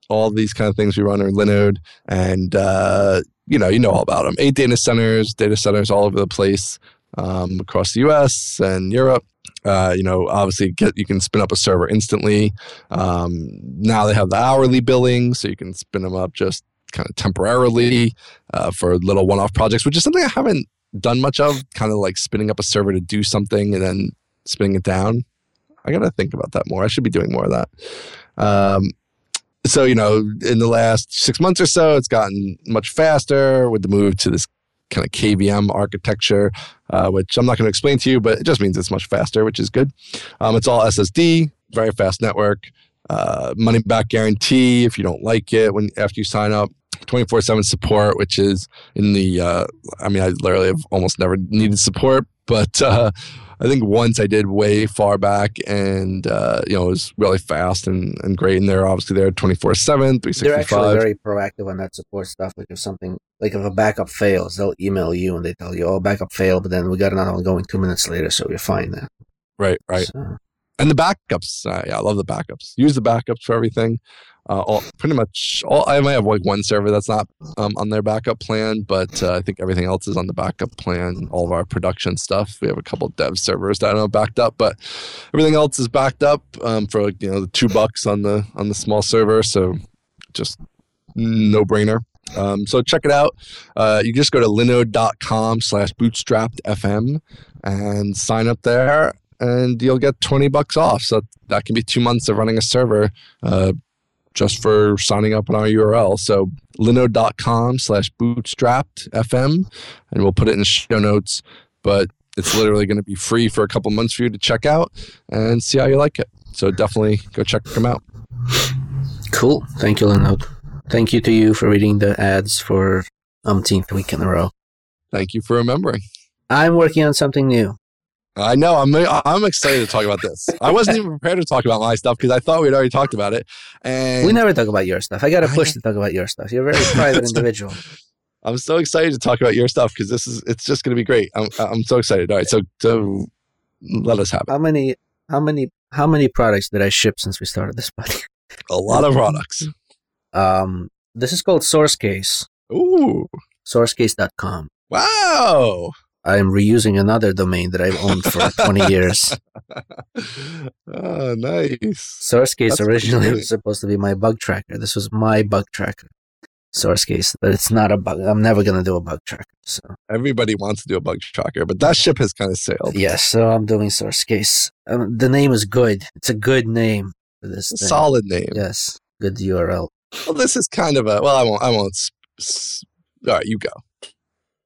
all these kind of things we run are Linode, and uh, you know, you know all about them. Eight data centers, data centers all over the place um, across the U.S. and Europe. Uh, you know, obviously, get you can spin up a server instantly. Um, now they have the hourly billing, so you can spin them up just kind of temporarily uh, for little one-off projects, which is something I haven't done much of. Kind of like spinning up a server to do something and then spinning it down. I gotta think about that more. I should be doing more of that. Um, so you know, in the last six months or so, it's gotten much faster with the move to this kind of KVM architecture, uh, which I'm not going to explain to you, but it just means it's much faster, which is good. Um, it's all SSD, very fast network, uh, money back guarantee if you don't like it when after you sign up. 24 7 support, which is in the, uh, I mean, I literally have almost never needed support, but uh, I think once I did way far back and, uh, you know, it was really fast and, and great. And they're obviously there 24 7,
They're actually very proactive on that support stuff. Like if something, like if a backup fails, they'll email you and they tell you, "Oh, backup failed," but then we got another one going two minutes later, so you're fine now.
Right, right.
So,
and the backups uh, yeah i love the backups use the backups for everything uh, all, pretty much all i might have like one server that's not um, on their backup plan but uh, i think everything else is on the backup plan all of our production stuff. We have a couple dev servers that are backed up but everything else is backed up um, for like you know the two bucks on the on the small server so just no brainer um, so check it out. Uh, you just go to linode.com slash bootstrapped fm and sign up there and you'll get 20 bucks off. So that can be two months of running a server uh, just for signing up on our URL. So linode.com slash bootstrapped FM, and we'll put it in the show notes. But it's literally going to be free for a couple months for you to check out and see how you like it. So definitely go check them out.
cool. Thank you, Linode. Thank you to you for reading the ads for umpteenth week in a row.
Thank you for remembering.
I'm working on something new.
I know. I'm I'm excited to talk about this. I wasn't even prepared to talk about my stuff because I thought we'd already talked about it. And
we never talk about your stuff. I got to push to talk about your stuff. You're a very private individual.
I'm so excited to talk about your stuff because this is it's just going to be great. I'm I'm so excited. All right, so so let us have it.
How many? How many? How many products did I ship since we started this podcast?
A lot of products.
Um, this is called SourceCase.
Ooh,
SourceCase.com.
wow.
I am reusing another domain that I've owned for 20 years.
oh, nice.
SourceCase originally was supposed to be my bug tracker. This was my bug tracker. SourceCase, but it's not a bug. I'm never gonna do a bug tracker. So
Everybody wants to do a bug tracker, but that ship has kind of sailed.
yes, so I'm doing SourceCase. Um, the name is good. It's a good name for this thing.
Solid name.
Yes, good URL.
Well, this is kind of a. Well, I won't. I won't. s- s- All right, you go.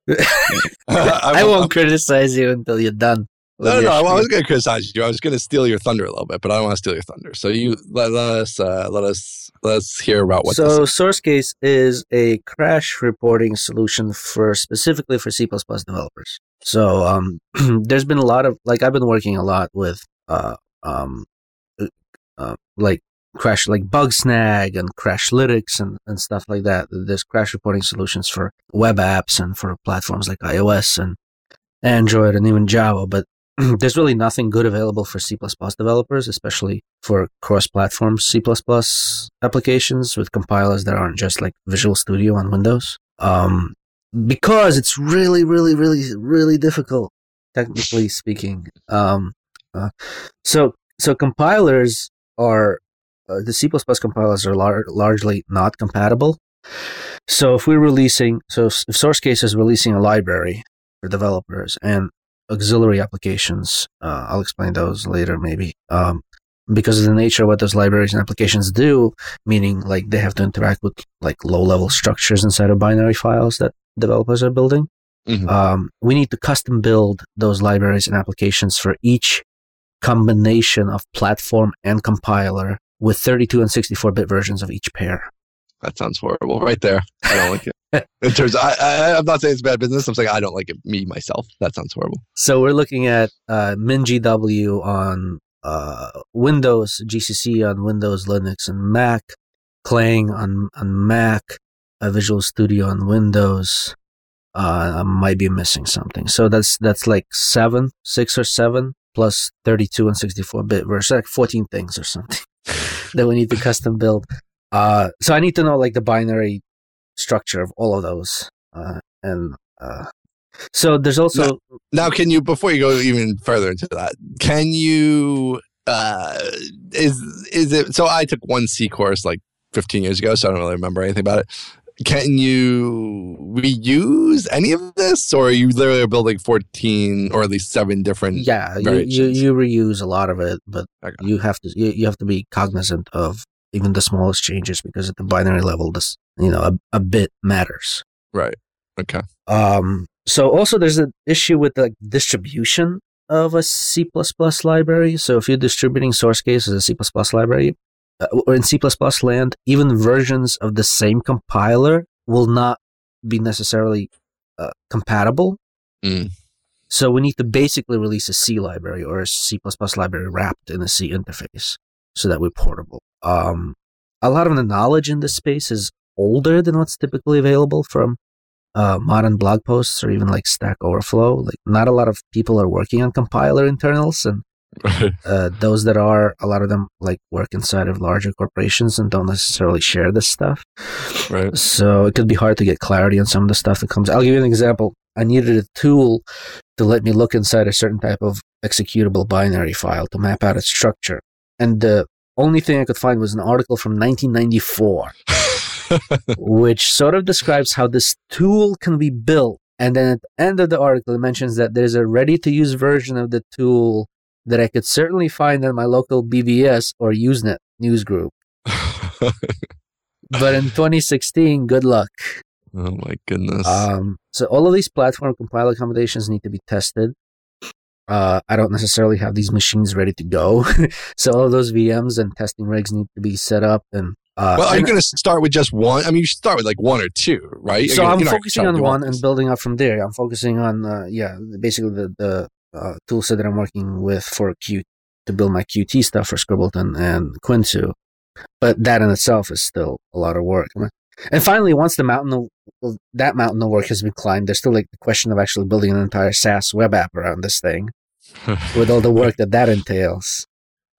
I won't criticize you until you're done.
No, no, no. I was going to criticize you. I was going to steal your thunder a little bit, but I don't want to steal your thunder. So you let, let us uh, let us let us hear about what.
so. SourceCase is a crash reporting solution for specifically for C++ developers. So um, there's been a lot of like I've been working a lot with uh, um, uh, uh, like crash like Bugsnag and Crashlytics and, and stuff like that. There's crash reporting solutions for web apps and for platforms like iOS and Android and even Java, but there's really nothing good available for C++ developers, especially for cross-platform C++ applications with compilers that aren't just like Visual Studio on Windows. Um, because it's really, really, really, really difficult, technically speaking. Um, uh, so, so compilers are uh, the C++ compilers are lar- largely not compatible. So if we're releasing, so if, if SourceCase is releasing a library for developers and auxiliary applications, uh, I'll explain those later maybe. Um, because of the nature of what those libraries and applications do, meaning like they have to interact with like low level structures inside of binary files that developers are building.
Mhm.
Um, we need to custom build those libraries and applications for each combination of platform and compiler with 32 and 64 bit versions of each pair.
That sounds horrible, right there. I don't like it. In terms, I, I, I'm not saying it's bad business. I'm saying I don't like it me myself. That sounds horrible.
So we're looking at uh, MinGW on uh, Windows, GCC on Windows, Linux, and Mac, Clang on on Mac, uh, Visual Studio on Windows. Uh, I might be missing something. So that's that's like seven, six or seven plus 32 and 64 bit versus like 14 things or something that we need to custom build. Uh, so I need to know like the binary structure of all of those. Uh, and uh, so there's also
Now, can you before you go even further into that, can you uh is is it so I took one C course like 15 years ago, so I don't really remember anything about it. Can you reuse any of this, or are you literally building 14 or at least seven different?
yeah you, you, you reuse a lot of it but
Okay.
you have to you, you have to be cognizant of even the smallest changes because at the binary level this you know a, a bit matters
Right. Okay.
um so also there's an issue with the distribution of a c++ library so if you're distributing SourceCase as a c++ library or in c++ land even versions of the same compiler will not be necessarily uh, compatible
Mm.
so we need to basically release a C library or a C++ library wrapped in a C interface so that we're portable. Um, a lot of the knowledge in this space is older than what's typically available from uh, modern blog posts or even like Stack Overflow. Like not a lot of people are working on compiler internals and uh, those that are, a lot of them like work inside of larger corporations and don't necessarily share this stuff.
right.
So it could be hard to get clarity on some of the stuff that comes. I'll give you an example. I needed a tool to let me look inside a certain type of executable binary file to map out its structure. And the only thing I could find was an article from 1994, which sort of describes how this tool can be built. And then at the end of the article, it mentions that there's a ready to use version of the tool that I could certainly find in my local BBS or Usenet news group. But in 2016, good luck.
oh my goodness.
Um, so all of these platform compile accommodations need to be tested. Uh, I don't necessarily have these machines ready to go, so all of those VMs and testing rigs need to be set up. And uh,
well, are you going to start with just one? I mean, you should start with like one or two, right?
so
You're
I'm focusing on one and building up from there. I'm focusing on uh, yeah, basically the the uh, tool set that I'm working with for Qt to build my Qt stuff for Scribbleton and Quinto. But that in itself is still a lot of work. And finally, once the mountain of, that mountain of work has been climbed, there's still like the question of actually building an entire SaaS web app around this thing with all the work that that entails.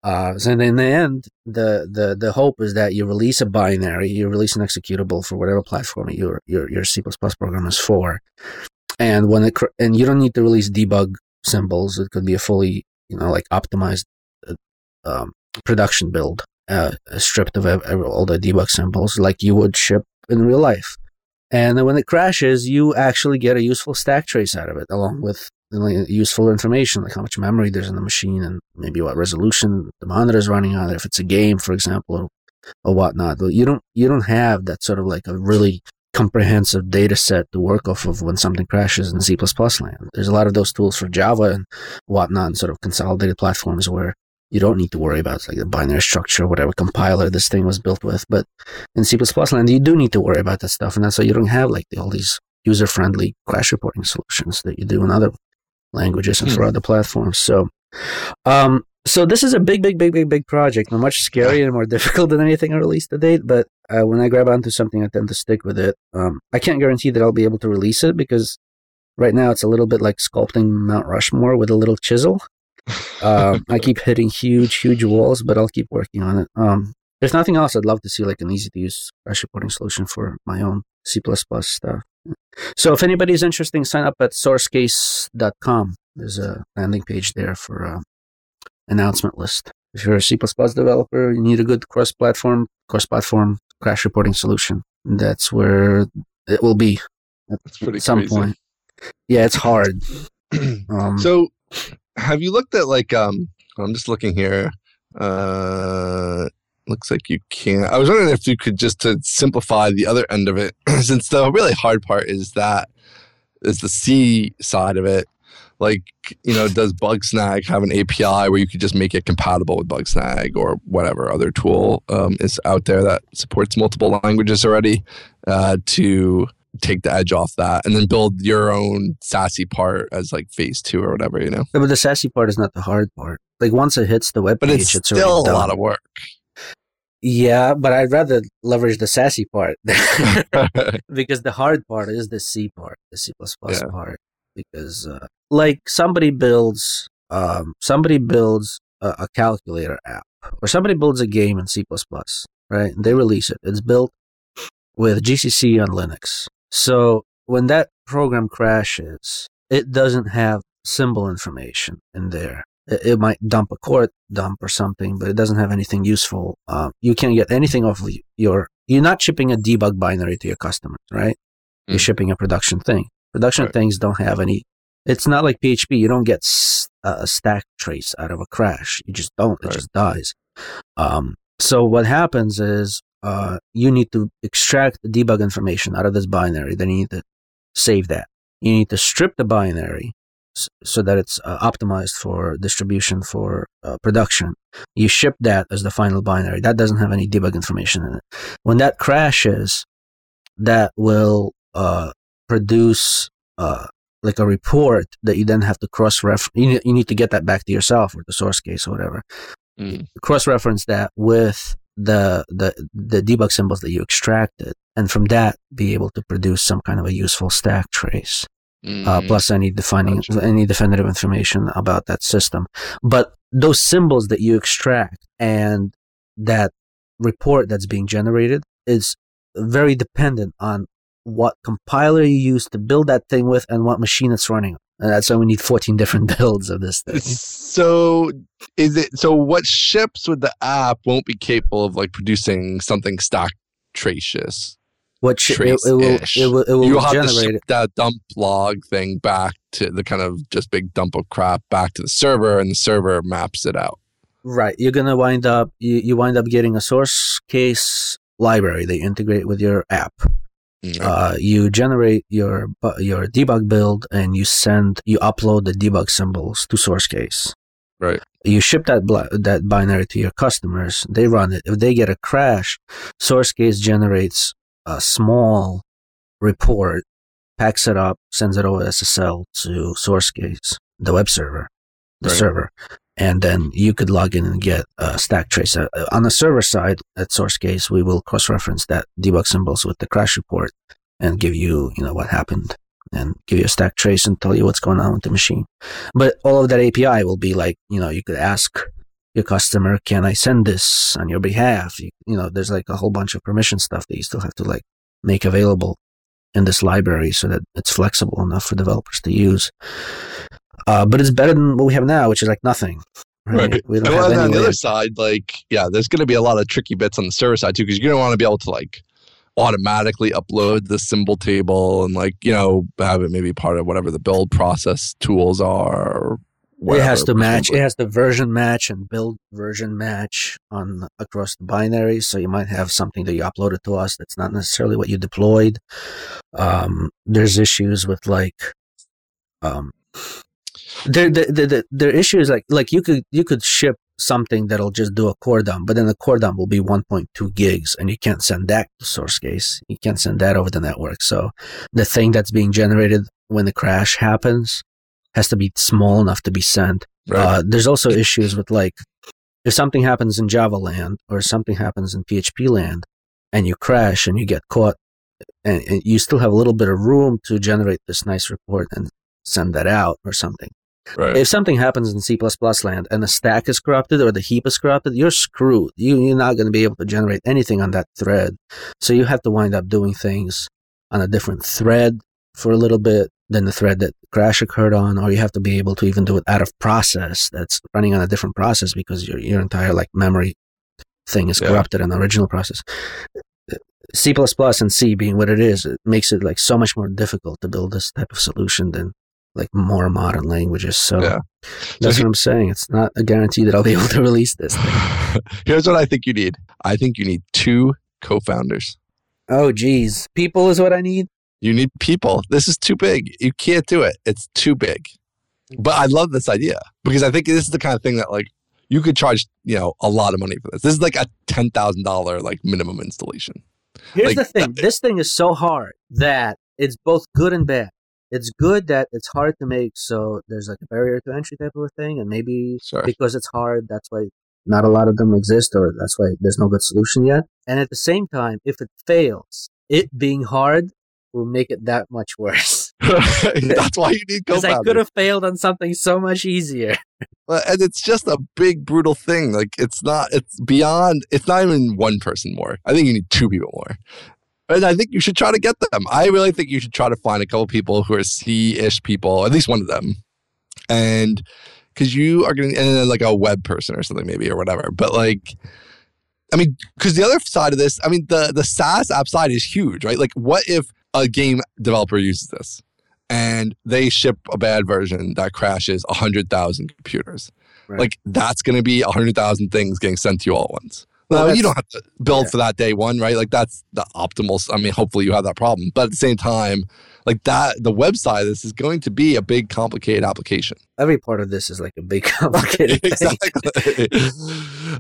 Uh, so in the end, the, the, the hope is that you release a binary, you release an executable for whatever platform your your your C++ program is for, and when it cr- and you don't need to release debug symbols. It could be a fully you know like optimized uh, um, production build, uh, stripped of ev- ev- all the debug symbols, like you would ship in real life. And then when it crashes, you actually get a useful stack trace out of it, along with useful information like how much memory there's in the machine and maybe what resolution the monitor is running on. If it's a game, for example, or, or whatnot, you don't you don't have that sort of like a really comprehensive data set to work off of when something crashes in C++ land. There's a lot of those tools for Java and whatnot, and sort of consolidated platforms where you don't need to worry about like the binary structure, whatever compiler this thing was built with. But in C++ land, you do need to worry about that stuff, and that's why you don't have like all these user-friendly crash reporting solutions that you do in other languages and for
Hmm.
other platforms. So, um, so this is a big, big, big, big, big project. and much scarier and more difficult than anything I released to date. But uh, when I grab onto something, I tend to stick with it. Um, I can't guarantee that I'll be able to release it because right now it's a little bit like sculpting Mount Rushmore with a little chisel. Um, I keep hitting huge, huge walls, but I'll keep working on it. Um, if nothing else, I'd love to see like an easy to use crash reporting solution for my own C++ stuff. So if anybody's interested, sign up at sourcecase.com. There's a landing page there for a announcement list. If you're a C++ developer, you need a good cross-platform, cross-platform crash reporting solution. That's where it will be at some
crazy.
point. Yeah, it's hard. Um,
so have you looked at like um i'm just looking here uh looks like you can't i was wondering if you could just to simplify the other end of it since the really hard part is that is the c side of it like you know does bugsnag have an api where you could just make it compatible with bugsnag or whatever other tool um, is out there that supports multiple languages already uh, to take the edge off that and then build your own sassy part as like phase two or whatever, you know.
but the sassy part is not the hard part. Like once it hits the web
But
page,
it's
it's
still a lot of work.
Yeah, but I'd rather leverage the sassy part because the hard part is the C part, the C
Yeah.
part. Because uh, like somebody builds, um, somebody builds a, a calculator app, or somebody builds a game in C right? And they release it. It's built with GCC on Linux. So when that program crashes, it doesn't have symbol information in there. It, it might dump a core dump or something, but it doesn't have anything useful. Um, you can't get anything off your. You're not shipping a debug binary to your customers, right? You're
Mm.
shipping a production thing. Production
Right.
things don't have any. It's not like PHP. You don't get a stack trace out of a crash. You just don't. It
Right.
just dies. Um, so what happens is uh, you need to extract the debug information out of this binary. Then you need to save that. You need to strip the binary so that it's uh, optimized for distribution for uh, production. You ship that as the final binary. That doesn't have any debug information in it. When that crashes, that will uh, produce uh, like a report that you then have to cross reference. You, need- you need to get that back to yourself or the SourceCase or whatever.
Mm.
Cross reference that with the, the the debug symbols that you extracted, and from that be able to produce some kind of a useful stack trace uh,
Mm.
plus any defining
Gotcha.
any definitive information about that system. But those symbols that you extract and that report that's being generated is very dependent on what compiler you use to build that thing with and what machine it's running on. And that's why we need 14 different builds of this thing.
So is it so what ships with the app won't be capable of like producing something stock tracious?
What sh- it, it will it will, it will
You'll have to
generate
ship
it.
that dump log thing back to the kind of just big dump of crap back to the server and the server maps it out.
Right. You're gonna wind up you, you wind up getting a source case library that you integrate with your app.
Mm,
uh, you generate your your debug build and you send you upload the debug symbols to SourceCase.
Right.
you ship that bla- that binary to your customers. They run it. If they get a crash SourceCase generates a small report packs it up sends it over ssl to SourceCase the web server the
Right.
server and then you could log in and get a stack trace. Uh, on the server side at SourceCase, we will cross-reference that debug symbols with the crash report and give you, you know, what happened and give you a stack trace and tell you what's going on with the machine. But all of that API will be like, you know, you could ask your customer, can I send this on your behalf? You, you know, there's like a whole bunch of permission stuff that you still have to like make available in this library so that it's flexible enough for developers to use. Uh, but it's better than what we have now, which is like nothing.
Right.
We don't
And on the other side, like, yeah, there's going to be a lot of tricky bits on the server side too, because you're going to want to be able to like automatically upload the symbol table and like you know have it maybe part of whatever the build process tools are. Or
it has
whatever,
to match. It has to version match and build version match on across the binaries. So you might have something that you uploaded to us that's not necessarily what you deployed. Um, there's issues with like, um, there the, the, the, there are issues like like you could you could ship something that'll just do a core dump, but then the core dump will be 1.2 gigs, and you can't send that to SourceCase. You can't send that over the network. So the thing that's being generated when the crash happens has to be small enough to be sent.
Right.
Uh, there's also issues with like if something happens in Java land or something happens in PHP land, and you crash and you get caught, and, and you still have a little bit of room to generate this nice report and send that out or something.
Right.
If something happens in C++ land and the stack is corrupted or the heap is corrupted, you're screwed. You, you're not going to be able to generate anything on that thread. So you have to wind up doing things on a different thread for a little bit than the thread that crash occurred on, or you have to be able to even do it out of process that's running on a different process because your your entire like memory thing is
Yeah.
corrupted in the original process. C and C being what it is, it makes it like so much more difficult to build this type of solution than like more modern languages. So
Yeah.
that's
he-
what I'm saying. It's not a guarantee that I'll be able to release this thing.
Here's what I think you need. I think you need two co-founders.
Oh geez. People is what I need.
You need people. This is too big. You can't do it. It's too big. But I love this idea because I think this is the kind of thing that like you could charge, you know, a lot of money for this. This is like a ten thousand dollar like minimum installation.
Here's
Like,
the thing. This thing is so hard that it's both good and bad. It's good that it's hard to make, so there's like a barrier to entry type of a thing, and maybe
Sure.
because it's hard, that's why not a lot of them exist, or that's why there's no good solution yet. And at the same time, if it fails, it being hard will make it that much worse.
That's why you need
Because I could have failed on something so much easier.
Well, And it's just a big brutal thing. Like it's not. It's beyond. It's not even one person more. I think you need two people more. And I think you should try to get them. I really think you should try to find a couple people who are C-ish people, at least one of them, and because you are going to, and then like a web person or something maybe or whatever. But like, I mean, because the other side of this, I mean, the the SaaS app side is huge, right? Like, what if a game developer uses this and they ship a bad version that crashes hundred thousand computers?
Right.
Like, that's going to be hundred thousand things getting sent to you all at once.
Well,
Now, you don't have to build
yeah.
for that day one, right? Like that's the optimal. I mean, hopefully you have that problem, but at the same time, like that, the website, this is going to be a big, complicated application.
Every part of this is like a big complicated
exactly.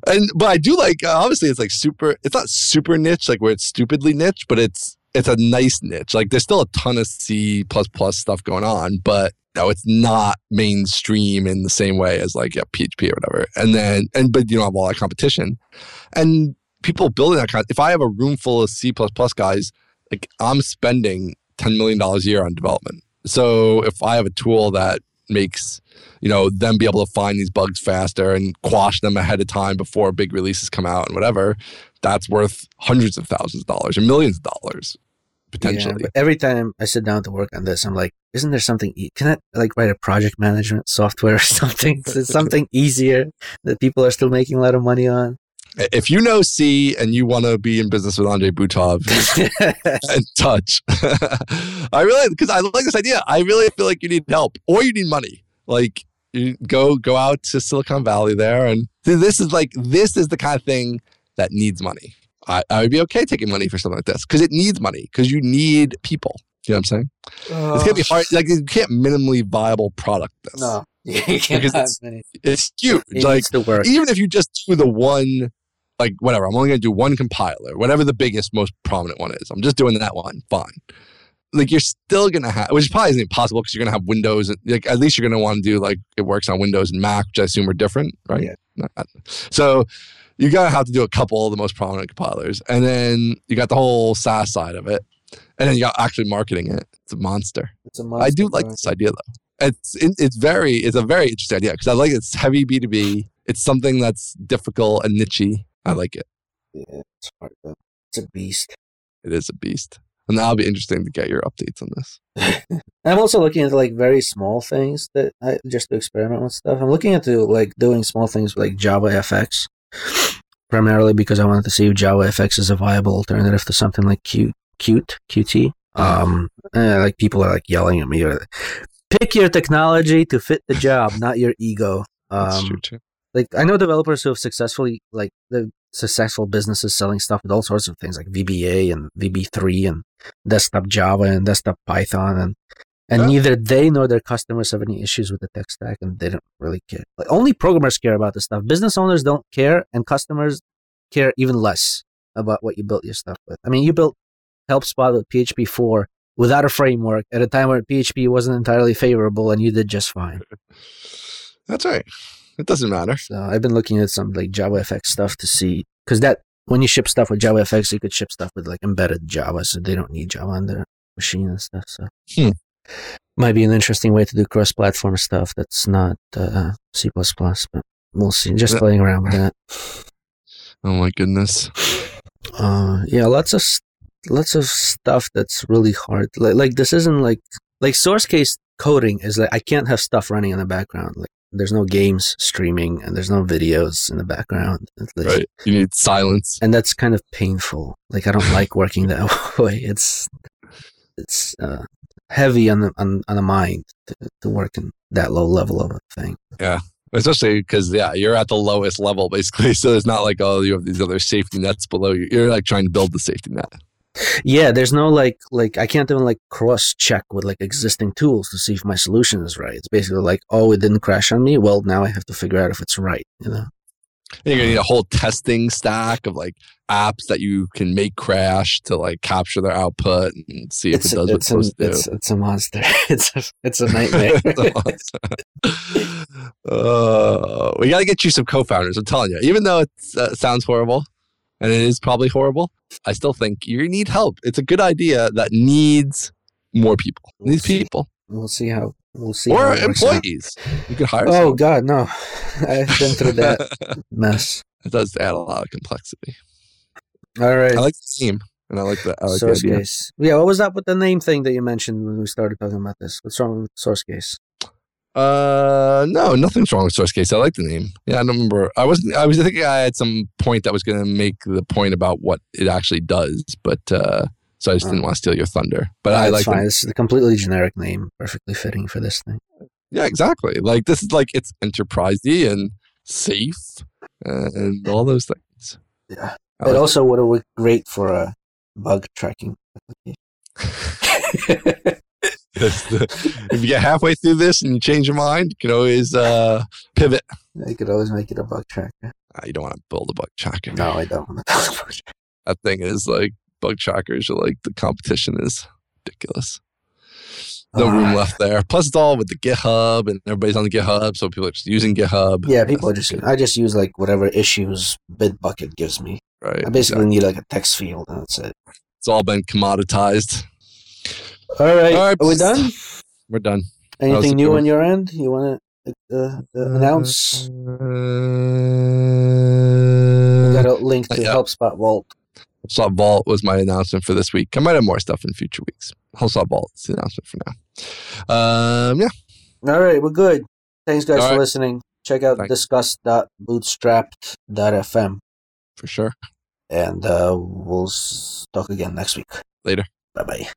and but I do like. Uh, obviously, it's like super. It's not super niche, like where it's stupidly niche, but it's it's a nice niche. Like there's still a ton of C plus plus stuff going on, but no, it's not mainstream in the same way as like yeah, PHP or whatever. And then and but you don't have all that competition, and people building that kind. if I have a room full of C guys, like I'm spending ten million dollars a year on development. So if I have a tool that makes you know them be able to find these bugs faster and quash them ahead of time before big releases come out and whatever, that's worth hundreds of thousands of dollars or millions of dollars potentially.
but every time I sit down to work on this, I'm like, isn't there something? E- can I like write a project management software or something? Is something easier that people are still making a lot of money on?
if you know C and you want to be in business with Andrey Butov, in touch. I really because I like this idea. I really feel like you need help or you need money. Like you go go out to Silicon Valley there and this is like this is the kind of thing that needs money. I, I would be okay taking money for something like this because it needs money because you need people. You know what I'm saying? It's gonna be hard. Like you can't minimally viable product this.
No, you can't have
it's-
many.
It's huge.
It
like
needs to work.
even if you just do the one, like whatever, I'm only going to do one compiler, whatever the biggest, most prominent one is. I'm just doing that one. Fine. Like you're still going to have, which probably isn't possible because you're going to have Windows. and- Like at least you're going to want to do like it works on Windows and Mac, which I assume are different, right?
Yeah.
So you got to have to do a couple of the most prominent compilers, and then you got the whole SaaS side of it, and then you got actually marketing it. It's a monster.
It's a
I do like this idea though. It's it, it's very it's a very interesting idea because I like it's heavy B two B. It's something that's difficult and nichey. I like it.
Yeah, it's hard though. It's a beast.
It is a beast, and that'll be interesting to get your updates on this.
I'm also looking into like very small things that I just to experiment with stuff. I'm looking into like doing small things like Java FX, primarily because I wanted to see if Java FX is a viable alternative to something like Qt, Qt, Qt. Um, eh, like people are like yelling at me. Or, Pick your technology to fit the job, not your ego. Um, like I know developers who have successfully like the successful businesses selling stuff with all sorts of things like VBA and VB3 and desktop Java and desktop Python and and
Yeah.
neither they nor their customers have any issues with the tech stack and they don't really care. Like only programmers care about this stuff. Business owners don't care and customers care even less about what you built your stuff with. I mean, you built HelpSpot with PHP 4 without a framework at a time where PHP wasn't entirely favorable and you did just fine.
That's right. It doesn't matter.
So I've been looking at some like JavaFX stuff to see because that when you ship stuff with JavaFX, you could ship stuff with like embedded Java, so they don't need Java on their machine and stuff. So
Hmm.
Might be an interesting way to do cross-platform stuff that's not uh, C++, but we'll see. Just
Yeah.
playing around with that.
Oh my goodness.
Uh, yeah, lots of lots of stuff that's really hard. Like, like this isn't like like SourceCase coding is like I can't have stuff running in the background. Like there's no games streaming and there's no videos in the background. Like,
Right. You need silence.
and that's kind of painful. Like I don't like working that way. It's it's uh, heavy on the on, on the mind to, to work in that low level of a thing. Yeah.
Especially because yeah, you're at the lowest level basically. So it's not like oh you have these other safety nets below you. You're like trying to build the safety net.
Yeah, there's no like like I can't even like cross check with like existing tools to see if my solution is right. It's basically like, oh, it didn't crash on me. Well, now I have to figure out if it's right. You know.
You're gonna need a whole testing stack of like apps that you can make crash to like capture their output and see if
It's
it does what
it's,
it's
a,
supposed to do.
it's, it's a monster. It's a, it's a nightmare.
uh, we got to get you some co-founders. I'm telling you, even though it uh, sounds horrible, and it is probably horrible, I still think you need help. It's a good idea that needs more people. Needs people
we'll see how we'll see.
or employees. You could hire.
Oh
some.
God, no! I've been through that mess.
it does add a lot of complexity.
All right.
I like the team, and I like the I like
source
the idea.
case. Yeah, what was up with the name thing that you mentioned when we started talking about this? What's wrong with SourceCase?
Uh, no, nothing's wrong with SourceCase. I like the name. Yeah, I don't remember. I wasn't. I was thinking I had some point that was going to make the point about what it actually does, but uh, so I just didn't
Oh.
want to steal your thunder. But
Uh,
I like.
fine. This is a completely generic name, perfectly fitting for this thing.
Yeah, exactly. Like this is like it's enterprisey and safe and all those things.
Yeah.
I
It
like
also would have worked great for a bug tracking application.
if you get halfway through this and you change your mind, you can always uh, pivot.
You could always make it a bug tracker.
Ah, you don't want to build a bug tracker.
No, I don't want to build a bug tracker.
That thing is like bug trackers are like the competition is ridiculous. No room
Ah.
left there. Plus, it's all with the GitHub and everybody's on the GitHub, so people are just using GitHub.
Yeah, people are
That's
just.
good,
I just use like whatever issues Bitbucket gives me.
right.
I basically
exactly.
need like a text field, and that's it.
It's all been commoditized.
All right,
All right.
are we done?
We're done.
Anything new on your end? You want to uh, uh, announce? We got
Uh,
a link to
yeah.
HelpSpot Vault.
HelpSpot Vault was my announcement for this week. I might have more stuff in future weeks. HelpSpot Vault is the announcement for now. Um, yeah,
All right, we're good. Thanks, guys,
All
for
right.
listening. Check out
Thanks.
discuss.bootstrapped.fm.
for sure.
And uh, we'll talk again next week.
Later.
Bye bye.